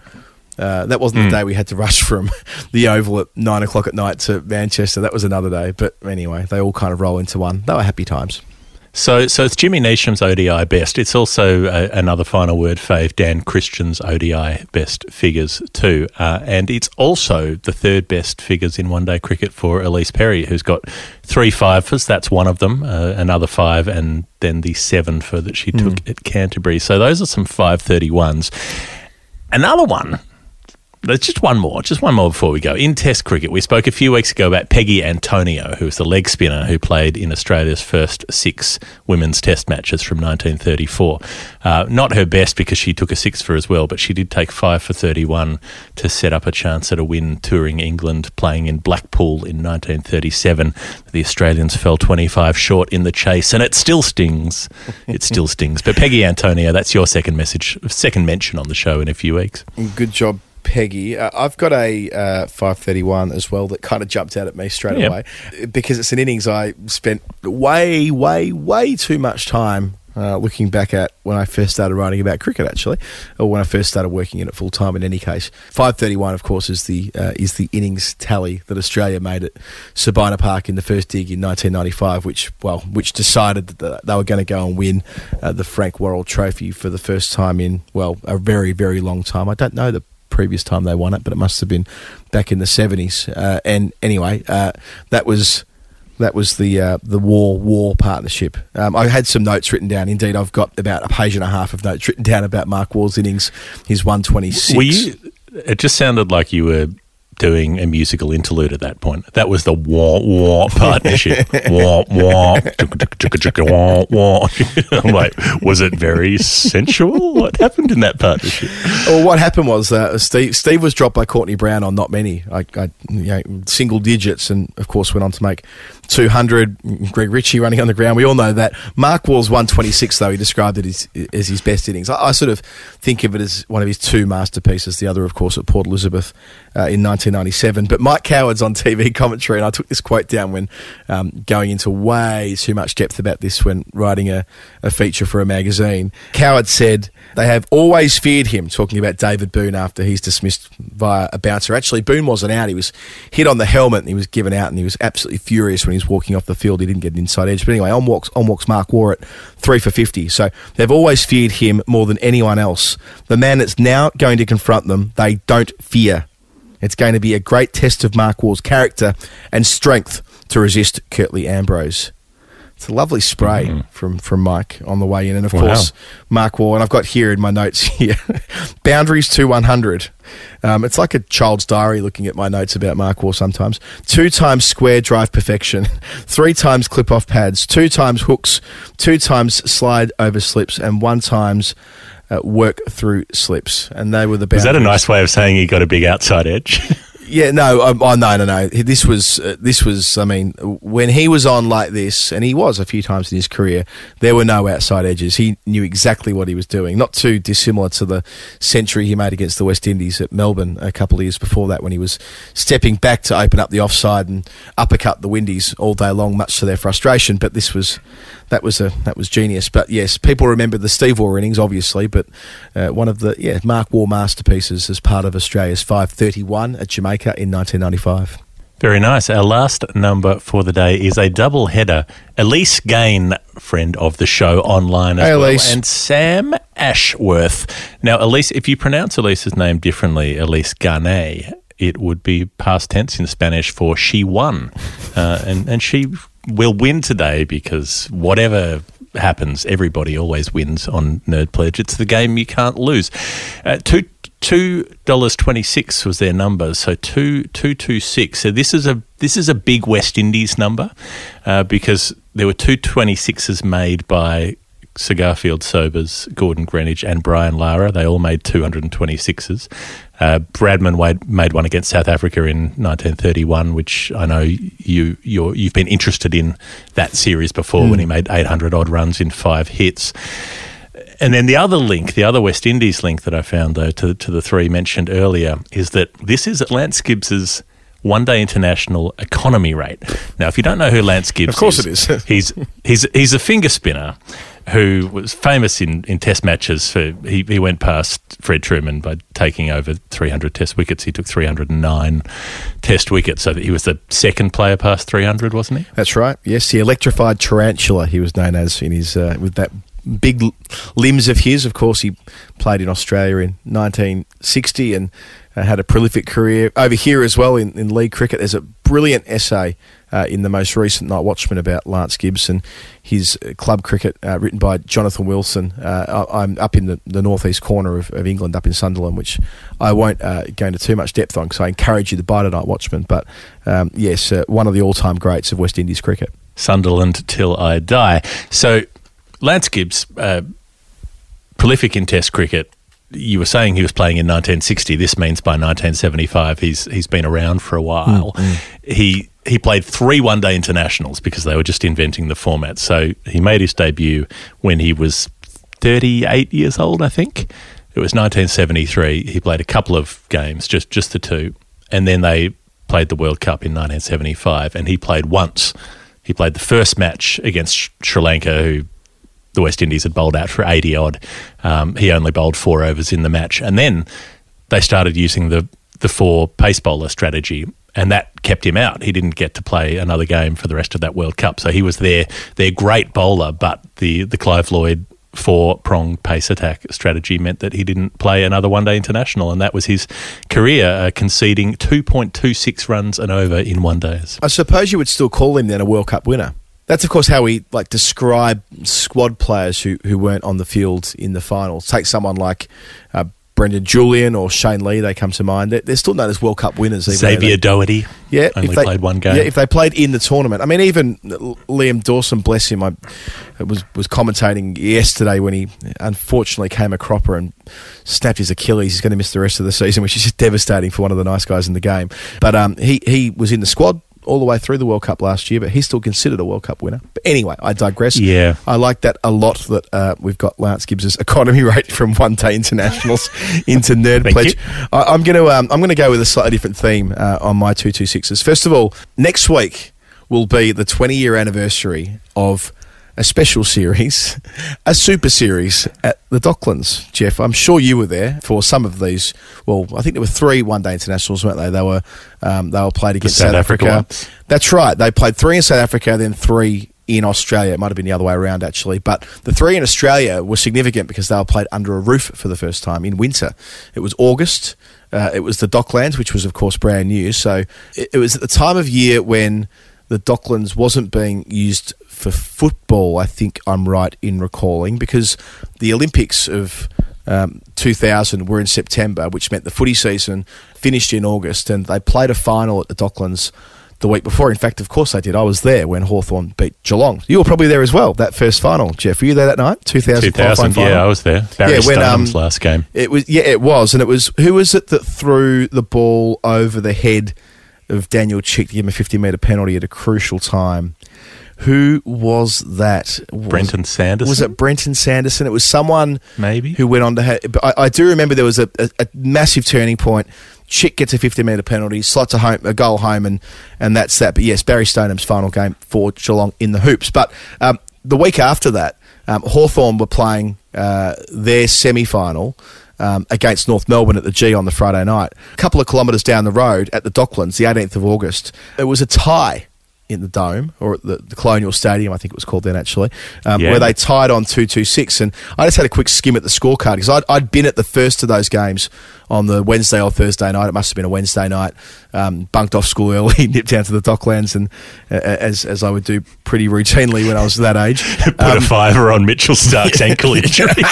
Uh, that wasn't Hmm. the day we had to rush from the Oval at nine o'clock at night to Manchester. That was another day. But anyway, they all kind of roll into one. They were happy times. So, so it's Jimmy Neesham's ODI best. It's also uh, another final word fave, Dan Christian's ODI best figures too, uh, and it's also the third best figures in one day cricket for Ellyse Perry, who's got three fivers. That's one of them, uh, another five, and then the seven for that she took at Canterbury. So those are some five thirty ones. Another one there's just one more, just one more before we go. In Test cricket, we spoke a few weeks ago about Peggy Antonio, who was the leg spinner who played in Australia's first six women's Test matches from 1934. Uh, not her best because she took a six for as well, but she did take five for 31 to set up a chance at a win touring England, playing in Blackpool in 1937. The Australians fell 25 short in the chase, and it still stings. It still stings. But Peggy Antonio, that's your second message, second mention on the show in a few weeks. Good job, Peggy. Uh, I've got a uh, 531 as well that kind of jumped out at me straight Yep. away because it's an innings I spent way, way, way too much time uh, looking back at when I first started writing about cricket, actually, or when I first started working in it full time. In any case, 531, of course, is the uh, is the innings tally that Australia made at Sabina Park in the first dig in 1995, which well, which decided that they were going to go and win uh, the Frank Worrell Trophy for the first time in well a very, very long time. I don't know the previous time they won it, but it must have been back in the seventies. Uh, and anyway, uh, that was that was the uh, the Waugh Waugh partnership. Um, I had some notes written down. Indeed, I've got about a page and a half of notes written down about Mark Waugh's innings, his one twenty six. It just sounded like you were doing a musical interlude at that point. That was the wah wah partnership. wah wah wah wah. I'm like, was it very sensual? What happened in that partnership? Well, what happened was uh, Steve Steve was dropped by Courtney Browne on not many, I, I, you know, single digits, and of course went on to make 200. Greg Ritchie running on the ground. We all know that. Mark Waugh's 126 though. He described it as, as his best innings. I, I sort of think of it as one of his two masterpieces. The other, of course, at Port Elizabeth uh, in 1997. But Mike Coward's on TV commentary, and I took this quote down when um, going into way too much depth about this when writing a, a feature for a magazine. Coward said they have always feared him, talking about David Boon after he's dismissed via a bouncer. Actually, Boon wasn't out. He was hit on the helmet and he was given out and he was absolutely furious when he walking off the field. He didn't get an inside edge. But anyway, on walks, on walks Mark at three for 50. So they've always feared him more than anyone else. The man that's now going to confront them, they don't fear. It's going to be a great test of Mark Waugh's character and strength to resist Curtly Ambrose. It's a lovely spray from, from Mike on the way in. And of Mm-hmm. Wow. course, Mark Waugh. And I've got here in my notes here boundaries to 100. Um, it's like a child's diary looking at my notes about Mark Waugh sometimes. Two times square drive perfection, three times clip off pads, two times hooks, two times slide over slips, and one times uh, work through slips. And they were the best. Is that a nice way of saying he got a big outside edge? Yeah, no, um, oh no, no, no. This was uh, this was. I mean, when he was on like this, and he was a few times in his career, there were no outside edges. He knew exactly what he was doing. Not too dissimilar to the century he made against the West Indies at Melbourne a couple of years before that, when he was stepping back to open up the offside and uppercut the Windies all day long, much to their frustration. But this was that was a that was genius. But yes, people remember the Steve Waugh innings, obviously, but uh, one of the yeah Mark Waugh masterpieces as part of Australia's 531 at Jamaica in 1995. Very nice. Our last number for the day is a double header. Elise Gane, friend of the show online as Hey, well, Elise. and Sam Ashworth. Now, Elise, if you pronounce Elise's name differently, Elise Garnet, it would be past tense in Spanish for she won. Uh, and, and she will win today because whatever happens, everybody always wins on Nerd Pledge. It's the game you can't lose. Uh, two two dollars twenty six was their number, so two two two six. So this is a this is a big West Indies number uh, because there were two twenty sixes made by Sir Garfield Sobers, Gordon Greenidge, and Brian Lara. They all made 226s. Uh, Bradman made one against South Africa in 1931, which I know you you're, you've been interested in that series before when he made 800 odd runs in five hits. And then the other link, the other West Indies link that I found, though, to, to the three mentioned earlier, is that this is Lance Gibbs's one day international economy rate. Now, if you don't know who Lance Gibbs Of course is, it is. he's, he's, he's a finger spinner who was famous in, in test matches for he, he went past Fred Trueman by taking over 300 test wickets. He took 309 test wickets, so that he was the second player past 300, wasn't he? That's right. Yes, the electrified tarantula he was known as in his uh, with that big limbs of his. Of course, he played in Australia in 1960 and uh, had a prolific career over here as well in, in league cricket. There's a brilliant essay uh, in the most recent Night Watchman about Lance Gibson, his uh, club cricket, uh, written by Jonathan Wilson. Uh, I- I'm up in the, the northeast corner of, of England, up in Sunderland, which I won't uh, go into too much depth on because I encourage you to buy the Night Watchman. But um, yes, one of the all-time greats of West Indies cricket. Sunderland till I die. So, Lance Gibbs, uh, prolific in Test cricket. You were saying he was playing in 1960. This means by 1975 he's he's been around for a while. He he played three one day internationals because they were just inventing the format. So he made his debut when he was 38 years old, I think. It was 1973. He played a couple of games, just just the two, and then they played the World Cup in 1975, and he played once. He played the first match against Sri Lanka, who the West Indies had bowled out for 80 odd. Um, he only bowled four overs in the match. And then they started using the, the four pace bowler strategy, and that kept him out. He didn't get to play another game for the rest of that World Cup. So he was their, their great bowler, but the, the Clive Lloyd four prong pace attack strategy meant that he didn't play another one day international, and that was his career, uh, conceding 2.26 runs an over in one days. I suppose you would still call him then a World Cup winner. That's of course how we like describe squad players who, who weren't on the field in the finals. Take someone like uh, Brendan Julian or Shane Lee; they come to mind. They're, they're still known as World Cup winners. Xavier Doherty yeah, only if they, played one game. Yeah, if they played in the tournament. I mean, even Liam Dawson, bless him, I was was commentating yesterday when he unfortunately came a cropper and snapped his Achilles. He's going to miss the rest of the season, which is just devastating for one of the nice guys in the game. But um, he he was in the squad all the way through the World Cup last year, but he's still considered a World Cup winner. But anyway, I digress. Yeah. I like that a lot that uh, we've got Lance Gibbs's economy rate from one day internationals into Nerd Pledge. I, I'm going to um, I'm going to go with a slightly different theme uh, on my two two sixes. First of all, next week will be the 20 year anniversary of a special series, a super series at the Docklands. Geoff, I'm sure you were there for some of these. Well, I think there were three one day internationals, weren't they? They were um, they were played against South South, Africa Africa. That's right. They played three in South Africa, then three in Australia. It might have been the other way around, actually. But the three in Australia were significant because they were played under a roof for the first time in winter. It was August. Uh, it was the Docklands, which was, of course, brand new. So it, it was at the time of year when the Docklands wasn't being used for football. I think I'm right in recalling because the Olympics of um, 2000 were in September, which meant the footy season finished in August, and they played a final at the Docklands the week before. In fact, of course, they did. I was there when Hawthorn beat Geelong. You were probably there as well. That first final, Geoff. Were you there that night? 2000, 2000 final? yeah, I was there. Barry Yeah, when, um, last game. It was yeah, it was, and it was who was it that threw the ball over the head of Daniel Chick to give him a fifty metre penalty at a crucial time? Who was that? Was- Brenton Sanderson? Was it Brenton Sanderson? It was someone Maybe. who went on to have. I, I do remember there was a, a, a massive turning point. Chick gets a 50 metre penalty, slots a, home, a goal home, and, and that's that. But yes, Barry Stoneham's final game for Geelong in the hoops. But um, the week after that, um, Hawthorn were playing uh, their semi final. Um, against North Melbourne at the G on the Friday night. A couple of kilometres down the road at the Docklands, the 18th of August, it was a tie in the Dome or at the, the Colonial Stadium, I think it was called then actually, um, Yeah. where they tied on two two six. And I just had a quick skim at the scorecard because I'd, I'd been at the first of those games on the Wednesday or Thursday night. It must have been a Wednesday night. Um, bunked off school early, nipped down to the Docklands, and uh, as as I would do pretty routinely when I was that age. Put Um, a fiver on Mitchell Starc's ankle injury.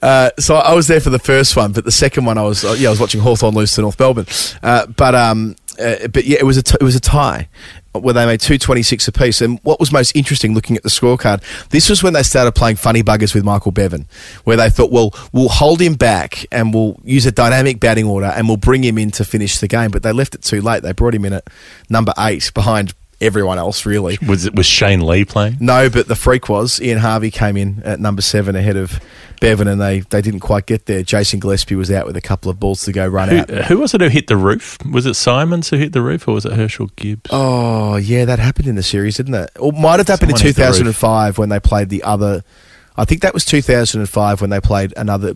Uh, so I was there for the first one, but the second one I was uh, yeah I was watching Hawthorn lose to North Melbourne. Uh, but um, uh, but yeah, it was a t- it was a tie where they made two twenty six apiece. And what was most interesting, looking at the scorecard, this was when they started playing funny buggers with Michael Bevan, where they thought, well, we'll hold him back and we'll use a dynamic batting order and we'll bring him in to finish the game. But they left it too late. They brought him in at number eight behind everyone else really. was it was Shane Lee playing? No, but the freak was Ian Harvey came in at number seven ahead of Bevan, and they, they didn't quite get there. Jason Gillespie was out with a couple of balls to go run Who, out. who was it who hit the roof? Was it Symonds who hit the roof, or was it Herschelle Gibbs? Oh yeah, that happened in the series, didn't it? Or might have happened Someone in hit the 2005 when they played the other. I think that was 2005 when they played another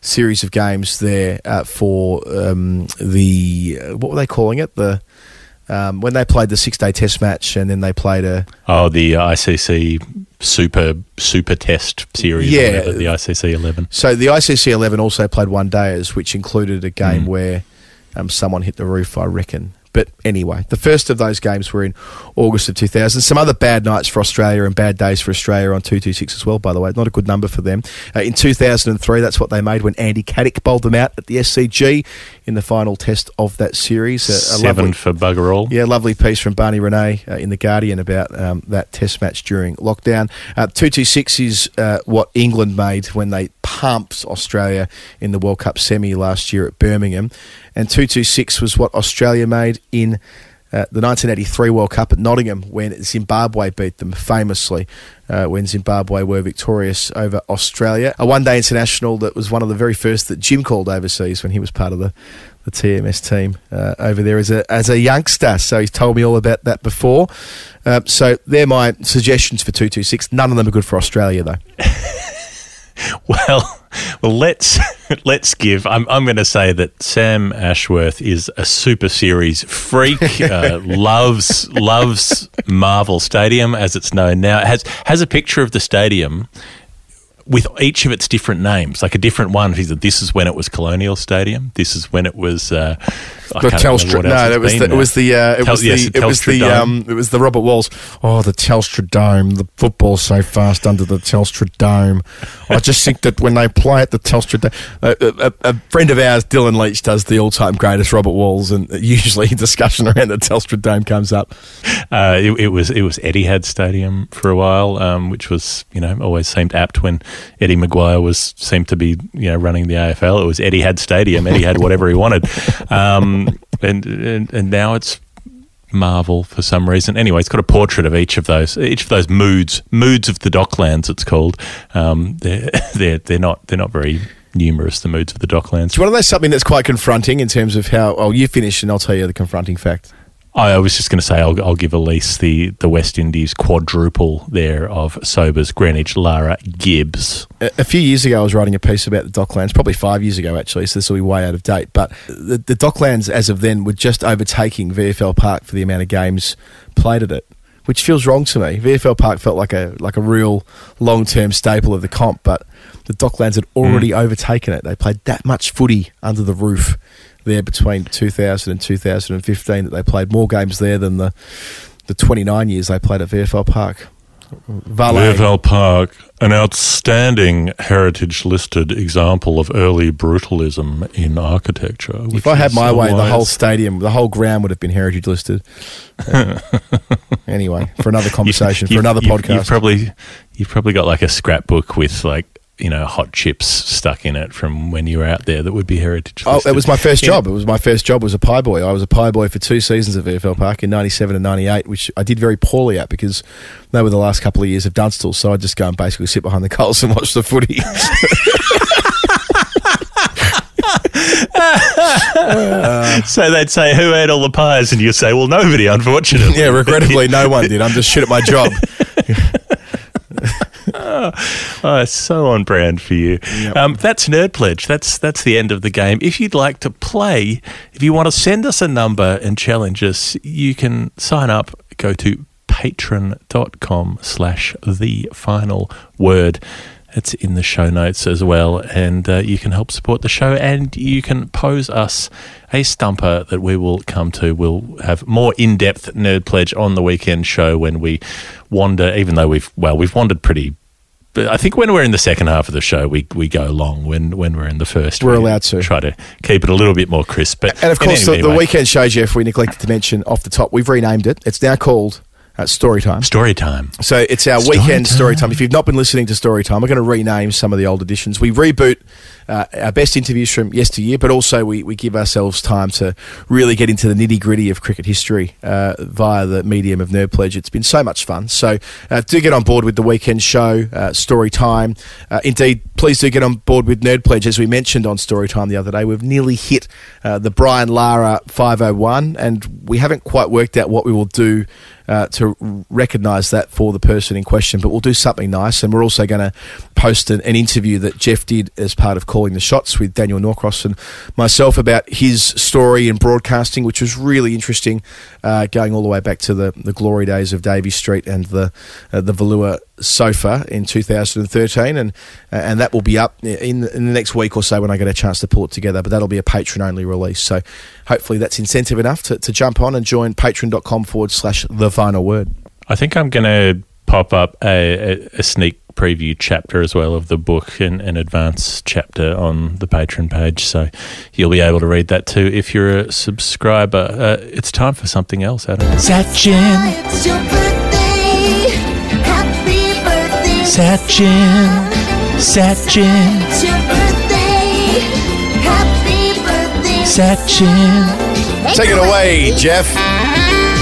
series of games there uh, for um, the uh, what were they calling it the. Um, when they played the six-day Test match, and then they played a Oh, the uh, ICC Super Super Test series. Yeah. whatever, the ICC Eleven. So the ICC 11 also played one days, which included a game Mm. where um, someone hit the roof, I reckon. But anyway, the first of those games were in August of 2000. Some other bad nights for Australia and bad days for Australia on 226 as well, by the way. Not a good number for them. Uh, in 2003, that's what they made when Andy Caddick bowled them out at the SCG in the final test of that series. A- a Seven lovely- for bugger all. yeah, lovely piece from Barney Ronay uh, in The Guardian about um, that test match during lockdown. Uh, 226 is uh, what England made when they pumped Australia in the World Cup semi last year at Birmingham. And 226 was what Australia made in. Uh, the 1983 World Cup at Nottingham, when Zimbabwe beat them famously, uh, when Zimbabwe were victorious over Australia. A one day international that was one of the very first that Jim called overseas when he was part of the, the TMS team uh, over there as a, as a youngster. So he's told me all about that before. Uh, so they're my suggestions for 226. None of them are good for Australia, though. Well, well, let's let's give. I'm I'm going to say that Sam Ashworth is a Super Series freak. uh, loves loves Marvel Stadium as it's known now. It has has a picture of the stadium with each of its different names, like a different one. He said, "This is when it was Colonial Stadium. This is when it was." Uh, The Telstra, no, it was the, it was the uh, it Tel- was yes, the it was the um it was the Robert Walls. Oh, the Telstra Dome. The football's so fast under the Telstra Dome. I just think that when they play at the Telstra Dome, a, a, a friend of ours, Dylan Leach, does the all-time greatest Robert Walls, and usually discussion around the Telstra Dome comes up. Uh, it, it was it was Etihad Stadium for a while, um, which was you know always seemed apt when Eddie McGuire was seemed to be you know running the AFL. It was Eddie had Stadium. Eddie had whatever he wanted, um, and, and and now it's Marvel for some reason. Anyway, it's got a portrait of each of those each of those moods moods of the Docklands. It's called. Um, they're they're they're not they're not very numerous. The moods of the Docklands. Do you want to know something that's quite confronting in terms of how? Oh, you finish, and I'll tell you the confronting fact. I was just going to say I'll, I'll give Elise the, the West Indies quadruple there of Sobers, Greenidge, Lara, Gibbs. A, a few years ago, I was writing a piece about the Docklands, probably five years ago actually, so this will be way out of date. But the, the Docklands, as of then, were just overtaking VFL Park for the amount of games played at it, which feels wrong to me. VFL Park felt like a like a real long term staple of the comp, but the Docklands had already mm. overtaken it. They played that much footy under the roof there between 2000 and 2015 that they played more games there than the the 29 years they played at VFL Park. Valet. Mayville Park, an outstanding heritage listed example of early brutalism in architecture. If I had my way, the whole stadium, the whole ground would have been heritage listed. Uh, anyway, for another conversation, for You've- another you've- podcast. You've probably you've probably got like a scrapbook with like you know hot chips stuck in it from when you were out there that would be heritage. Oh, listed. it was my first Yeah. job. It was my first job was a pie boy. I was a pie boy for two seasons at VFL Park in '97 and '98, which I did very poorly at because they were the last couple of years of Dunstall. So I'd just go and basically sit behind the goals and watch the footy. so they'd say, "Who ate all the pies?" And you say, "Well, nobody, unfortunately." yeah, regrettably, no one did. I'm just shit at my job. Oh, it's so on brand for you. Um, that's Nerd Pledge. That's that's the end of the game. If you'd like to play, if you want to send us a number and challenge us, you can sign up. Go to patreon.com slash the final word. It's in the show notes as well, and uh, you can help support the show. And you can pose us a stumper that we will come to. We'll have more in-depth nerd pledge on the weekend show when we wander. Even though we've well, we've wandered pretty but I think when we're in the second half of the show, we, we go long. When when we're in the first, We're we allowed to. try to keep it a little bit more crisp. But And of course, the, the way- weekend show, Geoff, we neglected to mention off the top, we've renamed it. It's now called uh, Story Time. story time. So it's our Story weekend time. story time. If you've not been listening to Story Time, we're going to rename some of the old editions. We reboot uh, our best interviews from yesteryear, but also we, we give ourselves time to really get into the nitty gritty of cricket history uh, via the medium of Nerd Pledge. It's been so much fun. So uh, do get on board with the weekend show, uh, Story Time. Uh, indeed, please do get on board with Nerd Pledge. As we mentioned on Story Time the other day, we've nearly hit uh, the Brian Lara 501, and we haven't quite worked out what we will do uh, to recognise that for the person in question. But we'll do something nice, and we're also going to post an, an interview that Geoff did as part of calling the shots with Daniel Norcross and myself about his story in broadcasting, which was really interesting, uh, going all the way back to the, the glory days of Davy Street and the uh, the Valua sofa in 2013, and uh, and that will be up in, in the next week or so when I get a chance to pull it together. But that'll be a Patreon only release, so hopefully that's incentive enough to, to jump on and join patreon.com forward slash the final word. I think I'm going to pop up a, a, a sneak preview chapter as well of the book and an advance chapter on the Patreon page, so you'll be able to read that too if you're a subscriber. Uh, it's time for something else, Adam. Sachin. It's your birthday. Happy birthday. Sachin. Sachin. It's your birthday. Happy birthday. Sachin. Take it away, Geoff.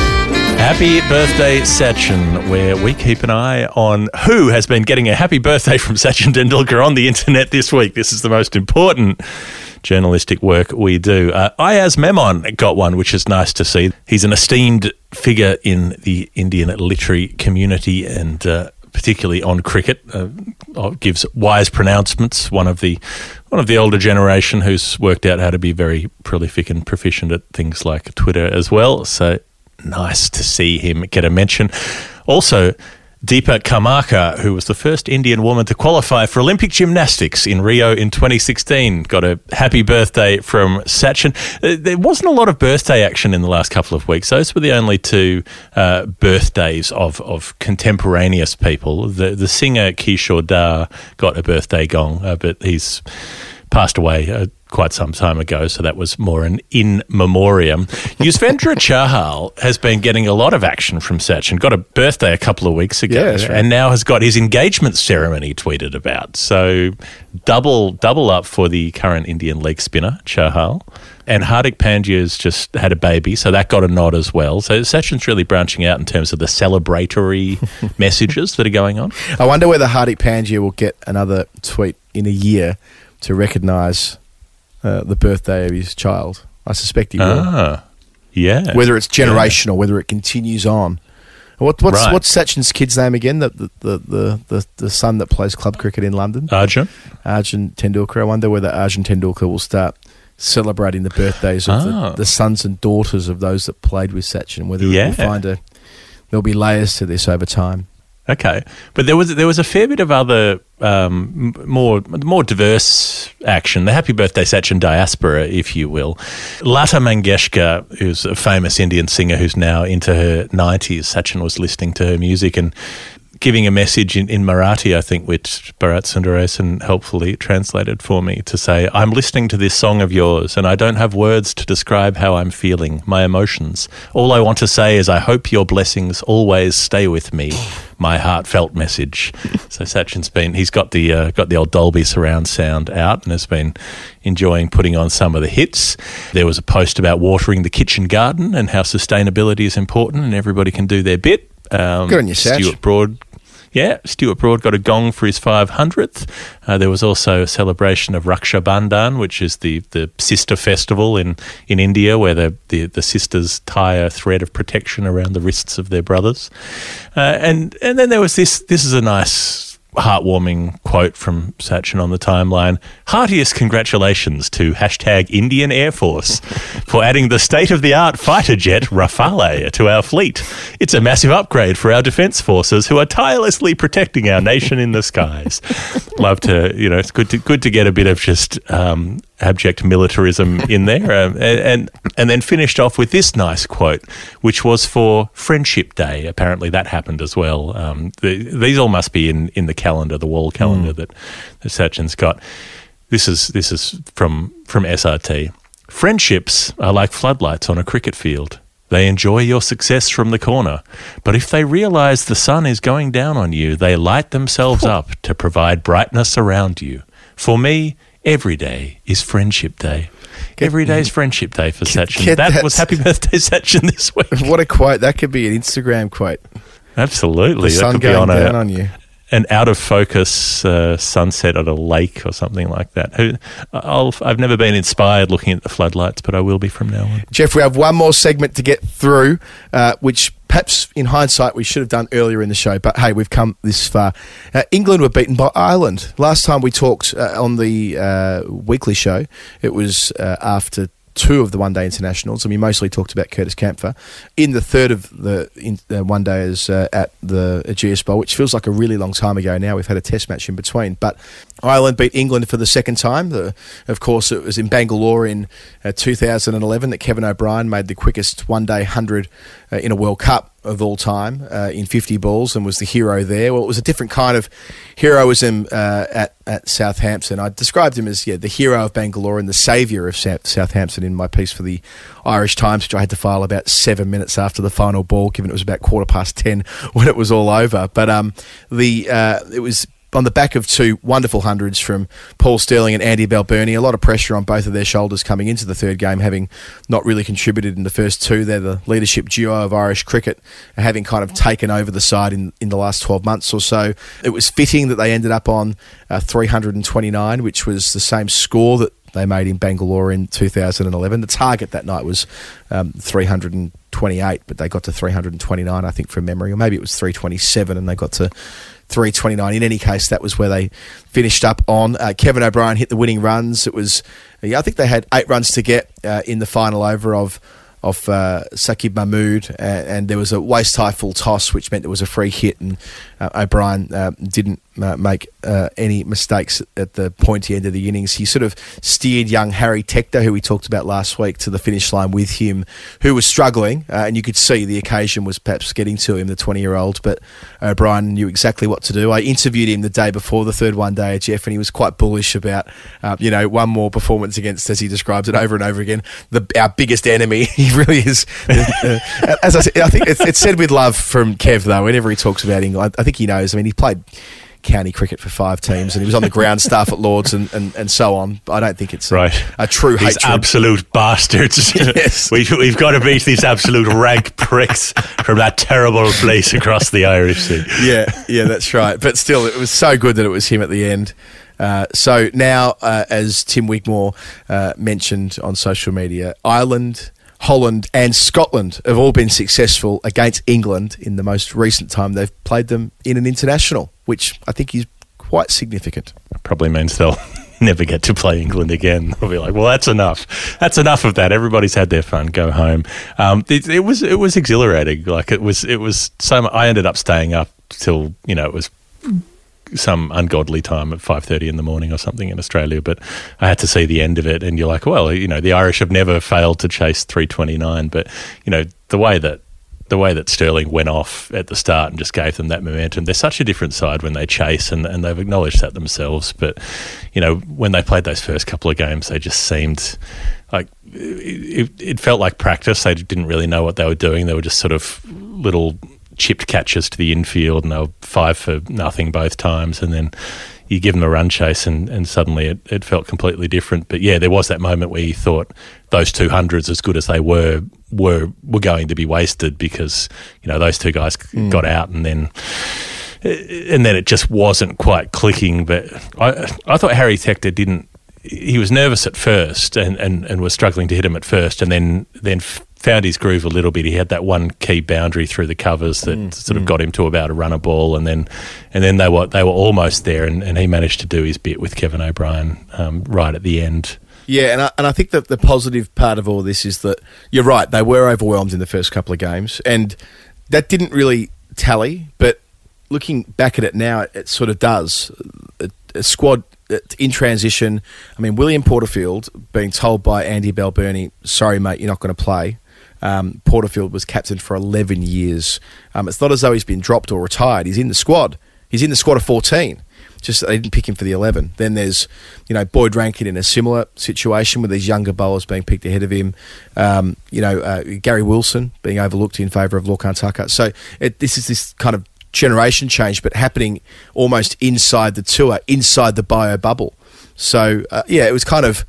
Happy birthday, Sachin, where we keep an eye on who has been getting a happy birthday from Sachin Tendulkar on the internet this week. This is the most important journalistic work we do. Uh, Ayaz Memon got one, which is nice to see. He's an esteemed figure in the Indian literary community and uh, particularly on cricket. Uh, gives wise pronouncements. One of the one of the older generation who's worked out how to be very prolific and proficient at things like Twitter as well. So nice to see him get a mention. Also, Deepa Karmakar, who was the first Indian woman to qualify for Olympic gymnastics in Rio in 2016, got a happy birthday from Sachin. Uh, There wasn't a lot of birthday action in the last couple of weeks. Those were the only two uh, birthdays of, of contemporaneous people. The, the singer Kishore Da got a birthday gong, uh, but he's passed away uh, quite some time ago, so that was more an in memoriam. Yuzvendra Chahal has been getting a lot of action from Sachin. Got a birthday a couple of weeks ago, Yeah, right. and now has got his engagement ceremony tweeted about. So double double up for the current Indian leg spinner Chahal. And Hardik Pandya's just had a baby, so that got a nod as well. So Sachin's really branching out in terms of the celebratory messages that are going on. I wonder whether Hardik Pandya will get another tweet in a year to recognise uh, the birthday of his child. I suspect he will. Ah, yeah. Whether it's generational, whether it continues on. What, what's Right. what's Sachin's kid's name again? The the, the, the, the son that plays club cricket in London, Arjun. Arjun Tendulkar. I wonder whether Arjun Tendulkar will start celebrating the birthdays of Ah. the, the sons and daughters of those that played with Sachin. Whether Yeah. we'll find a there'll be layers to this over time. Okay, but there was there was a fair bit of other um, more more diverse action. The Happy Birthday Sachin diaspora, if you will. Lata Mangeshkar, who's a famous Indian singer who's now into her nineties. Sachin was listening to her music and giving a message in, in Marathi, I think, which Bharat Sundaresan helpfully translated for me to say, I'm listening to this song of yours and I don't have words to describe how I'm feeling, my emotions. All I want to say is, I hope your blessings always stay with me. My heartfelt message. So Sachin's been, he's got the, uh, got the old Dolby surround sound out and has been enjoying putting on some of the hits. There was a post about watering the kitchen garden and how sustainability is important and everybody can do their bit. Um, Good on you. Stuart Broad yeah, Stuart Broad got a gong for his 500th. Uh, there was also a celebration of Raksha Bandhan, which is the, the sister festival in, in India, where the, the, the sisters tie a thread of protection around the wrists of their brothers. Uh, and, and then there was this this is a nice, heartwarming quote from Sachin on the timeline. Heartiest congratulations to hashtag Indian Air Force for adding the state of the art fighter jet Rafale to our fleet. It's a massive upgrade for our defense forces who are tirelessly protecting our nation in the skies. Love to, you know, it's good to good to get a bit of just um, abject militarism in there, um, and, and and then finished off with this nice quote, which was for Friendship Day. Apparently, that happened as well. Um, the, these all must be in, in the calendar, the wall calendar that, that Sachin's got. This is this is from from SRT. Friendships are like floodlights on a cricket field. They enjoy your success from the corner, but if they realize the sun is going down on you, they light themselves up to provide brightness around you. For me, every day is Friendship Day. every day is Friendship Day for Sachin. get That that was Happy Birthday Sachin this week. What a quote! That could be an Instagram quote. Absolutely, The that sun could be on a, down on you. an out of focus uh, sunset at a lake or something like that. Who, I'll, I've never been inspired looking at the floodlights, but I will be from now on. Geoff, we have one more segment to get through, uh, which perhaps in hindsight we should have done earlier in the show, but hey, we've come this far. Uh, England were beaten by Ireland. Last time we talked uh, on the uh, weekly show, it was uh, after two of the one day internationals, and we mostly talked about Curtis Campher. In the third of the in, uh, one days uh, at the Ageas Bowl, which feels like a really long time ago now, we've had a test match in between. But Ireland beat England for the second time. The, of course, it was in Bangalore in uh, 2011 that Kevin O'Brien made the quickest one day 100 uh, in a World Cup of all time uh, in 50 balls and was the hero there. Well, it was a different kind of heroism uh, at, at Southampton. I described him as yeah, the hero of Bangalore and the saviour of South- Southampton in my piece for the Irish Times, which I had to file about seven minutes after the final ball, given it was about quarter past 10 when it was all over. But um, the uh, it was on the back of two wonderful hundreds from Paul Stirling and Andy Balbirnie. A lot of pressure on both of their shoulders coming into the third game, having not really contributed in the first two. They're the leadership duo of Irish cricket, having kind of taken over the side in, in the last 12 months or so. It was fitting that they ended up on uh, 329, which was the same score that they made in Bangalore in 2011. The target that night was um, 328, but they got to 329, I think, from memory, or maybe it was 327, and they got to 329. In any case, that was where they finished up on. Uh, Kevin O'Brien hit the winning runs. It was, yeah, I think they had eight runs to get uh, in the final over of of uh, Saqib Mahmood, uh, and there was a waist high full toss, which meant there was a free hit, and uh, O'Brien uh, didn't uh, make uh, any mistakes at the pointy end of the innings. He sort of steered young Harry Tector, who we talked about last week, to the finish line with him, who was struggling, uh, and you could see the occasion was perhaps getting to him, the 20 year old, but O'Brien knew exactly what to do. I interviewed him the day before the third one day, Geoff, and he was quite bullish about, uh, you know, one more performance against, as he describes it over and over again, the, our biggest enemy. He really is. uh, as I said, I think it's, it's said with love from Kev, though, whenever he talks about England. I think he knows. I mean, he played county cricket for five teams and he was on the ground staff at Lords and, and, and so on. I don't think it's a, Right. a true These hatred. absolute bastards. Yes. we, we've got to beat these absolute rank pricks from that terrible place across the Irish Sea. yeah, yeah, that's right. But still, it was so good that it was him at the end. Uh, so now, uh, as Tim Wigmore uh, mentioned on social media, Ireland, Holland, and Scotland have all been successful against England in the most recent time they've played them in an international, which I think is quite significant. Probably means they'll never get to play England again. They'll be like, well, that's enough. That's enough of that. Everybody's had their fun. Go home. Um, it, it was it was exhilarating. Like it was it was so. I ended up staying up till you know it was some ungodly time at 5.30 in the morning or something in Australia but I had to see the end of it and you're like well you know the Irish have never failed to chase 329 but you know the way that the way that Stirling went off at the start and just gave them that momentum they're such a different side when they chase and, and they've acknowledged that themselves but you know when they played those first couple of games they just seemed like it, it felt like practice. They didn't really know what they were doing. They were just sort of little chipped catches to the infield and they were five for nothing both times. And then you give them a run chase and, and suddenly it, it felt completely different. But yeah there was that moment where you thought those 200s as good as they were were were going to be wasted because you know those two guys Mm. got out and then and then it just wasn't quite clicking. But I, I thought Harry Tector didn't he was nervous at first and, and, and was struggling to hit him at first and then then found his groove a little bit. He had that one key boundary through the covers that mm, sort of mm. got him to about a runner ball and then and then they were they were almost there and, and he managed to do his bit with Kevin O'Brien um, right at the end. Yeah, and I, and I think that the positive part of all this is that you're right. They were overwhelmed in the first couple of games, and that didn't really tally. But looking back at it now, it, it sort of does. A, a squad uh, in transition. I mean, William Porterfield being told by Andy Balbirnie, "Sorry, mate, you're not going to play." Um, Porterfield was captain for 11 years. Um, it's not as though he's been dropped or retired. He's in the squad. He's in the squad of 14. Just they didn't pick him for the 11. Then there's, you know, Boyd Rankin in a similar situation with these younger bowlers being picked ahead of him. Um, you know, uh, Gary Wilson being overlooked in favour of Lorcan Tucker. So it, this is this kind of generation change, but happening almost inside the tour, inside the bio bubble. So uh, yeah, it was kind of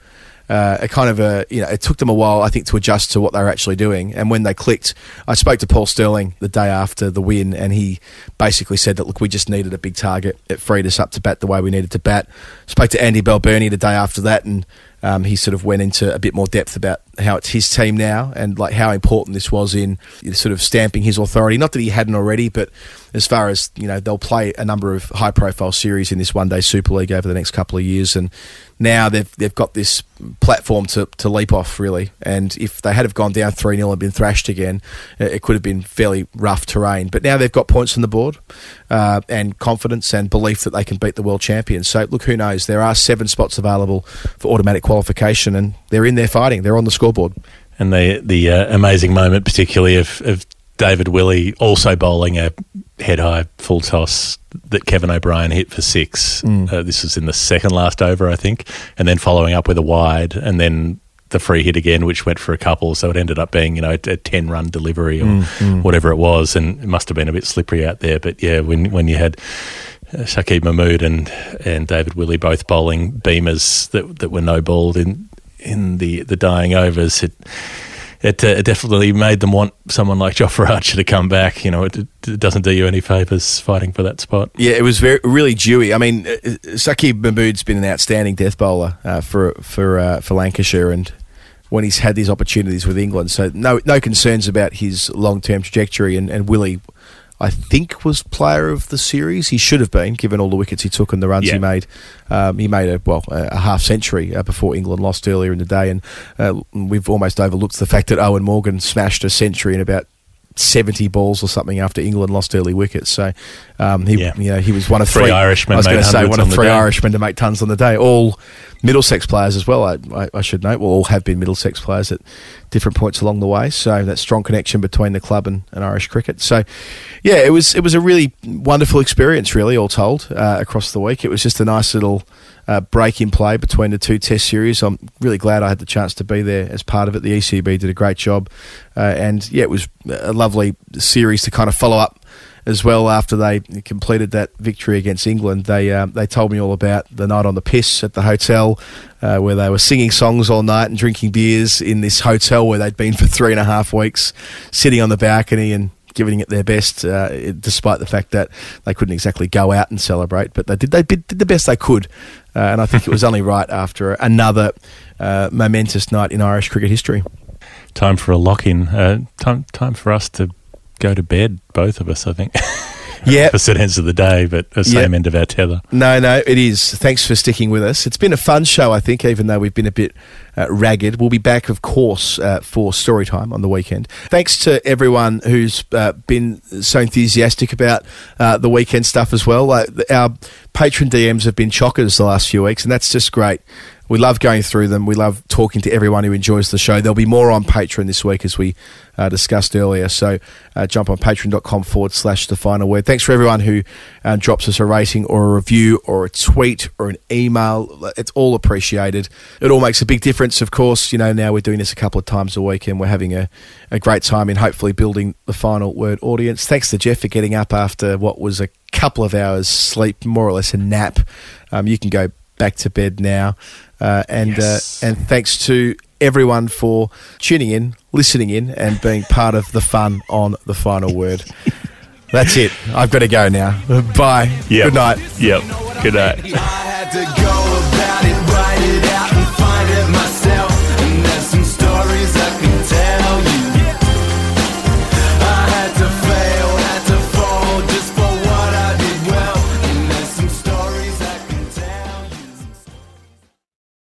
uh, a kind of a you know it took them a while I think to adjust to what they were actually doing. And when they clicked, I spoke to Paul Stirling the day after the win, and he basically said that look, we just needed a big target. It freed us up to bat the way we needed to bat. Spoke to Andy Balbirnie the day after that, and um, he sort of went into a bit more depth about how it's his team now and like how important this was in sort of stamping his authority. Not that he hadn't already, but as far as you know, they'll play a number of high-profile series in this one-day Super League over the next couple of years, and now they've they've got this platform to, to leap off really. And if they had have gone down three 0 and been thrashed again, it could have been fairly rough terrain. But now they've got points on the board uh, and confidence and belief that they can beat the world champions. So look, who knows? There are seven spots available for automatic qualification, and they're in there fighting. They're on the scoreboard. And the the uh, amazing moment, particularly of, of David Willey also bowling a head high full toss that Kevin O'Brien hit for six. Mm. Uh, this was in the second last over, I think, and then following up with a wide, and then the free hit again, which went for a couple. So it ended up being you know a ten run delivery or Mm, mm. whatever it was, and it must have been a bit slippery out there. But yeah, when when you had. Uh, Shakib Mahmood and and David Willey both bowling beamers that that were no balled in in the the dying overs. It it, uh, it definitely made them want someone like Jofra Archer to come back. You know, it, it doesn't do you any favours fighting for that spot. Yeah, it was very really dewy. I mean, uh, uh, Saqib Mahmood's been an outstanding death bowler uh, for for uh, for Lancashire, and when he's had these opportunities with England, so no no concerns about his long term trajectory. And, and Willey, I think, was player of the series. He should have been, given all the wickets he took and the runs Yeah. he made. Um, he made a well a, half century uh, before England lost earlier in the day, and uh, we've almost overlooked the fact that Eoin Morgan smashed a century in about. 70 balls or something after England lost early wickets. So um, he, Yeah. you know, he was one of Three three, Irishmen I was going to say one of the three. Irishmen to make tons on the day. All Middlesex players as well. I, I, I should note. All have been Middlesex players at different points along the way. So that strong connection between the club and, and Irish cricket. So yeah, it was it was a really wonderful experience. Really, all told, uh, across the week, it was just a nice little. Uh, break in play between the two test series. I'm really glad I had the chance to be there as part of it. The ECB did a great job, uh, and yeah, it was a lovely series to kind of follow up as well after they completed that victory against England. They uh, they told me all about the night on the piss at the hotel, uh, where they were singing songs all night and drinking beers in this hotel where they'd been for three and a half weeks, sitting on the balcony and giving it their best, uh, despite the fact that they couldn't exactly go out and celebrate. But they did they did the best they could, uh, and I think it was only right after another uh, momentous night in Irish cricket history. Time for a lock in. Uh, time time for us to go to bed. Both of us, I think. Yeah. Opposite ends of the day, but the same end of our tether. No, no, it is. Thanks for sticking with us. It's been a fun show, I think, even though we've been a bit uh, ragged. We'll be back, of course, uh, for story time on the weekend. Thanks to everyone who's uh, been so enthusiastic about uh, the weekend stuff as well. Our Patreon DMs have been chockers the last few weeks, and that's just great. We love going through them. We love talking to everyone who enjoys the show. There'll be more on Patreon this week, as we uh, discussed earlier. So uh, jump on patreon.com forward slash the final word. Thanks for everyone who uh, drops us a rating or a review or a tweet or an email. It's all appreciated. It all makes a big difference, of course. You know, now we're doing this a couple of times a week and we're having a, a great time in hopefully building the final word audience. Thanks to Geoff for getting up after what was a couple of hours sleep, more or less a nap. Um, you can go back to bed now. Uh, and uh, and thanks to everyone for tuning in, listening in, and being part of the fun on the final word. That's it. I've got to go now. Bye. Yep. Good night. Yep. Good night. I had to go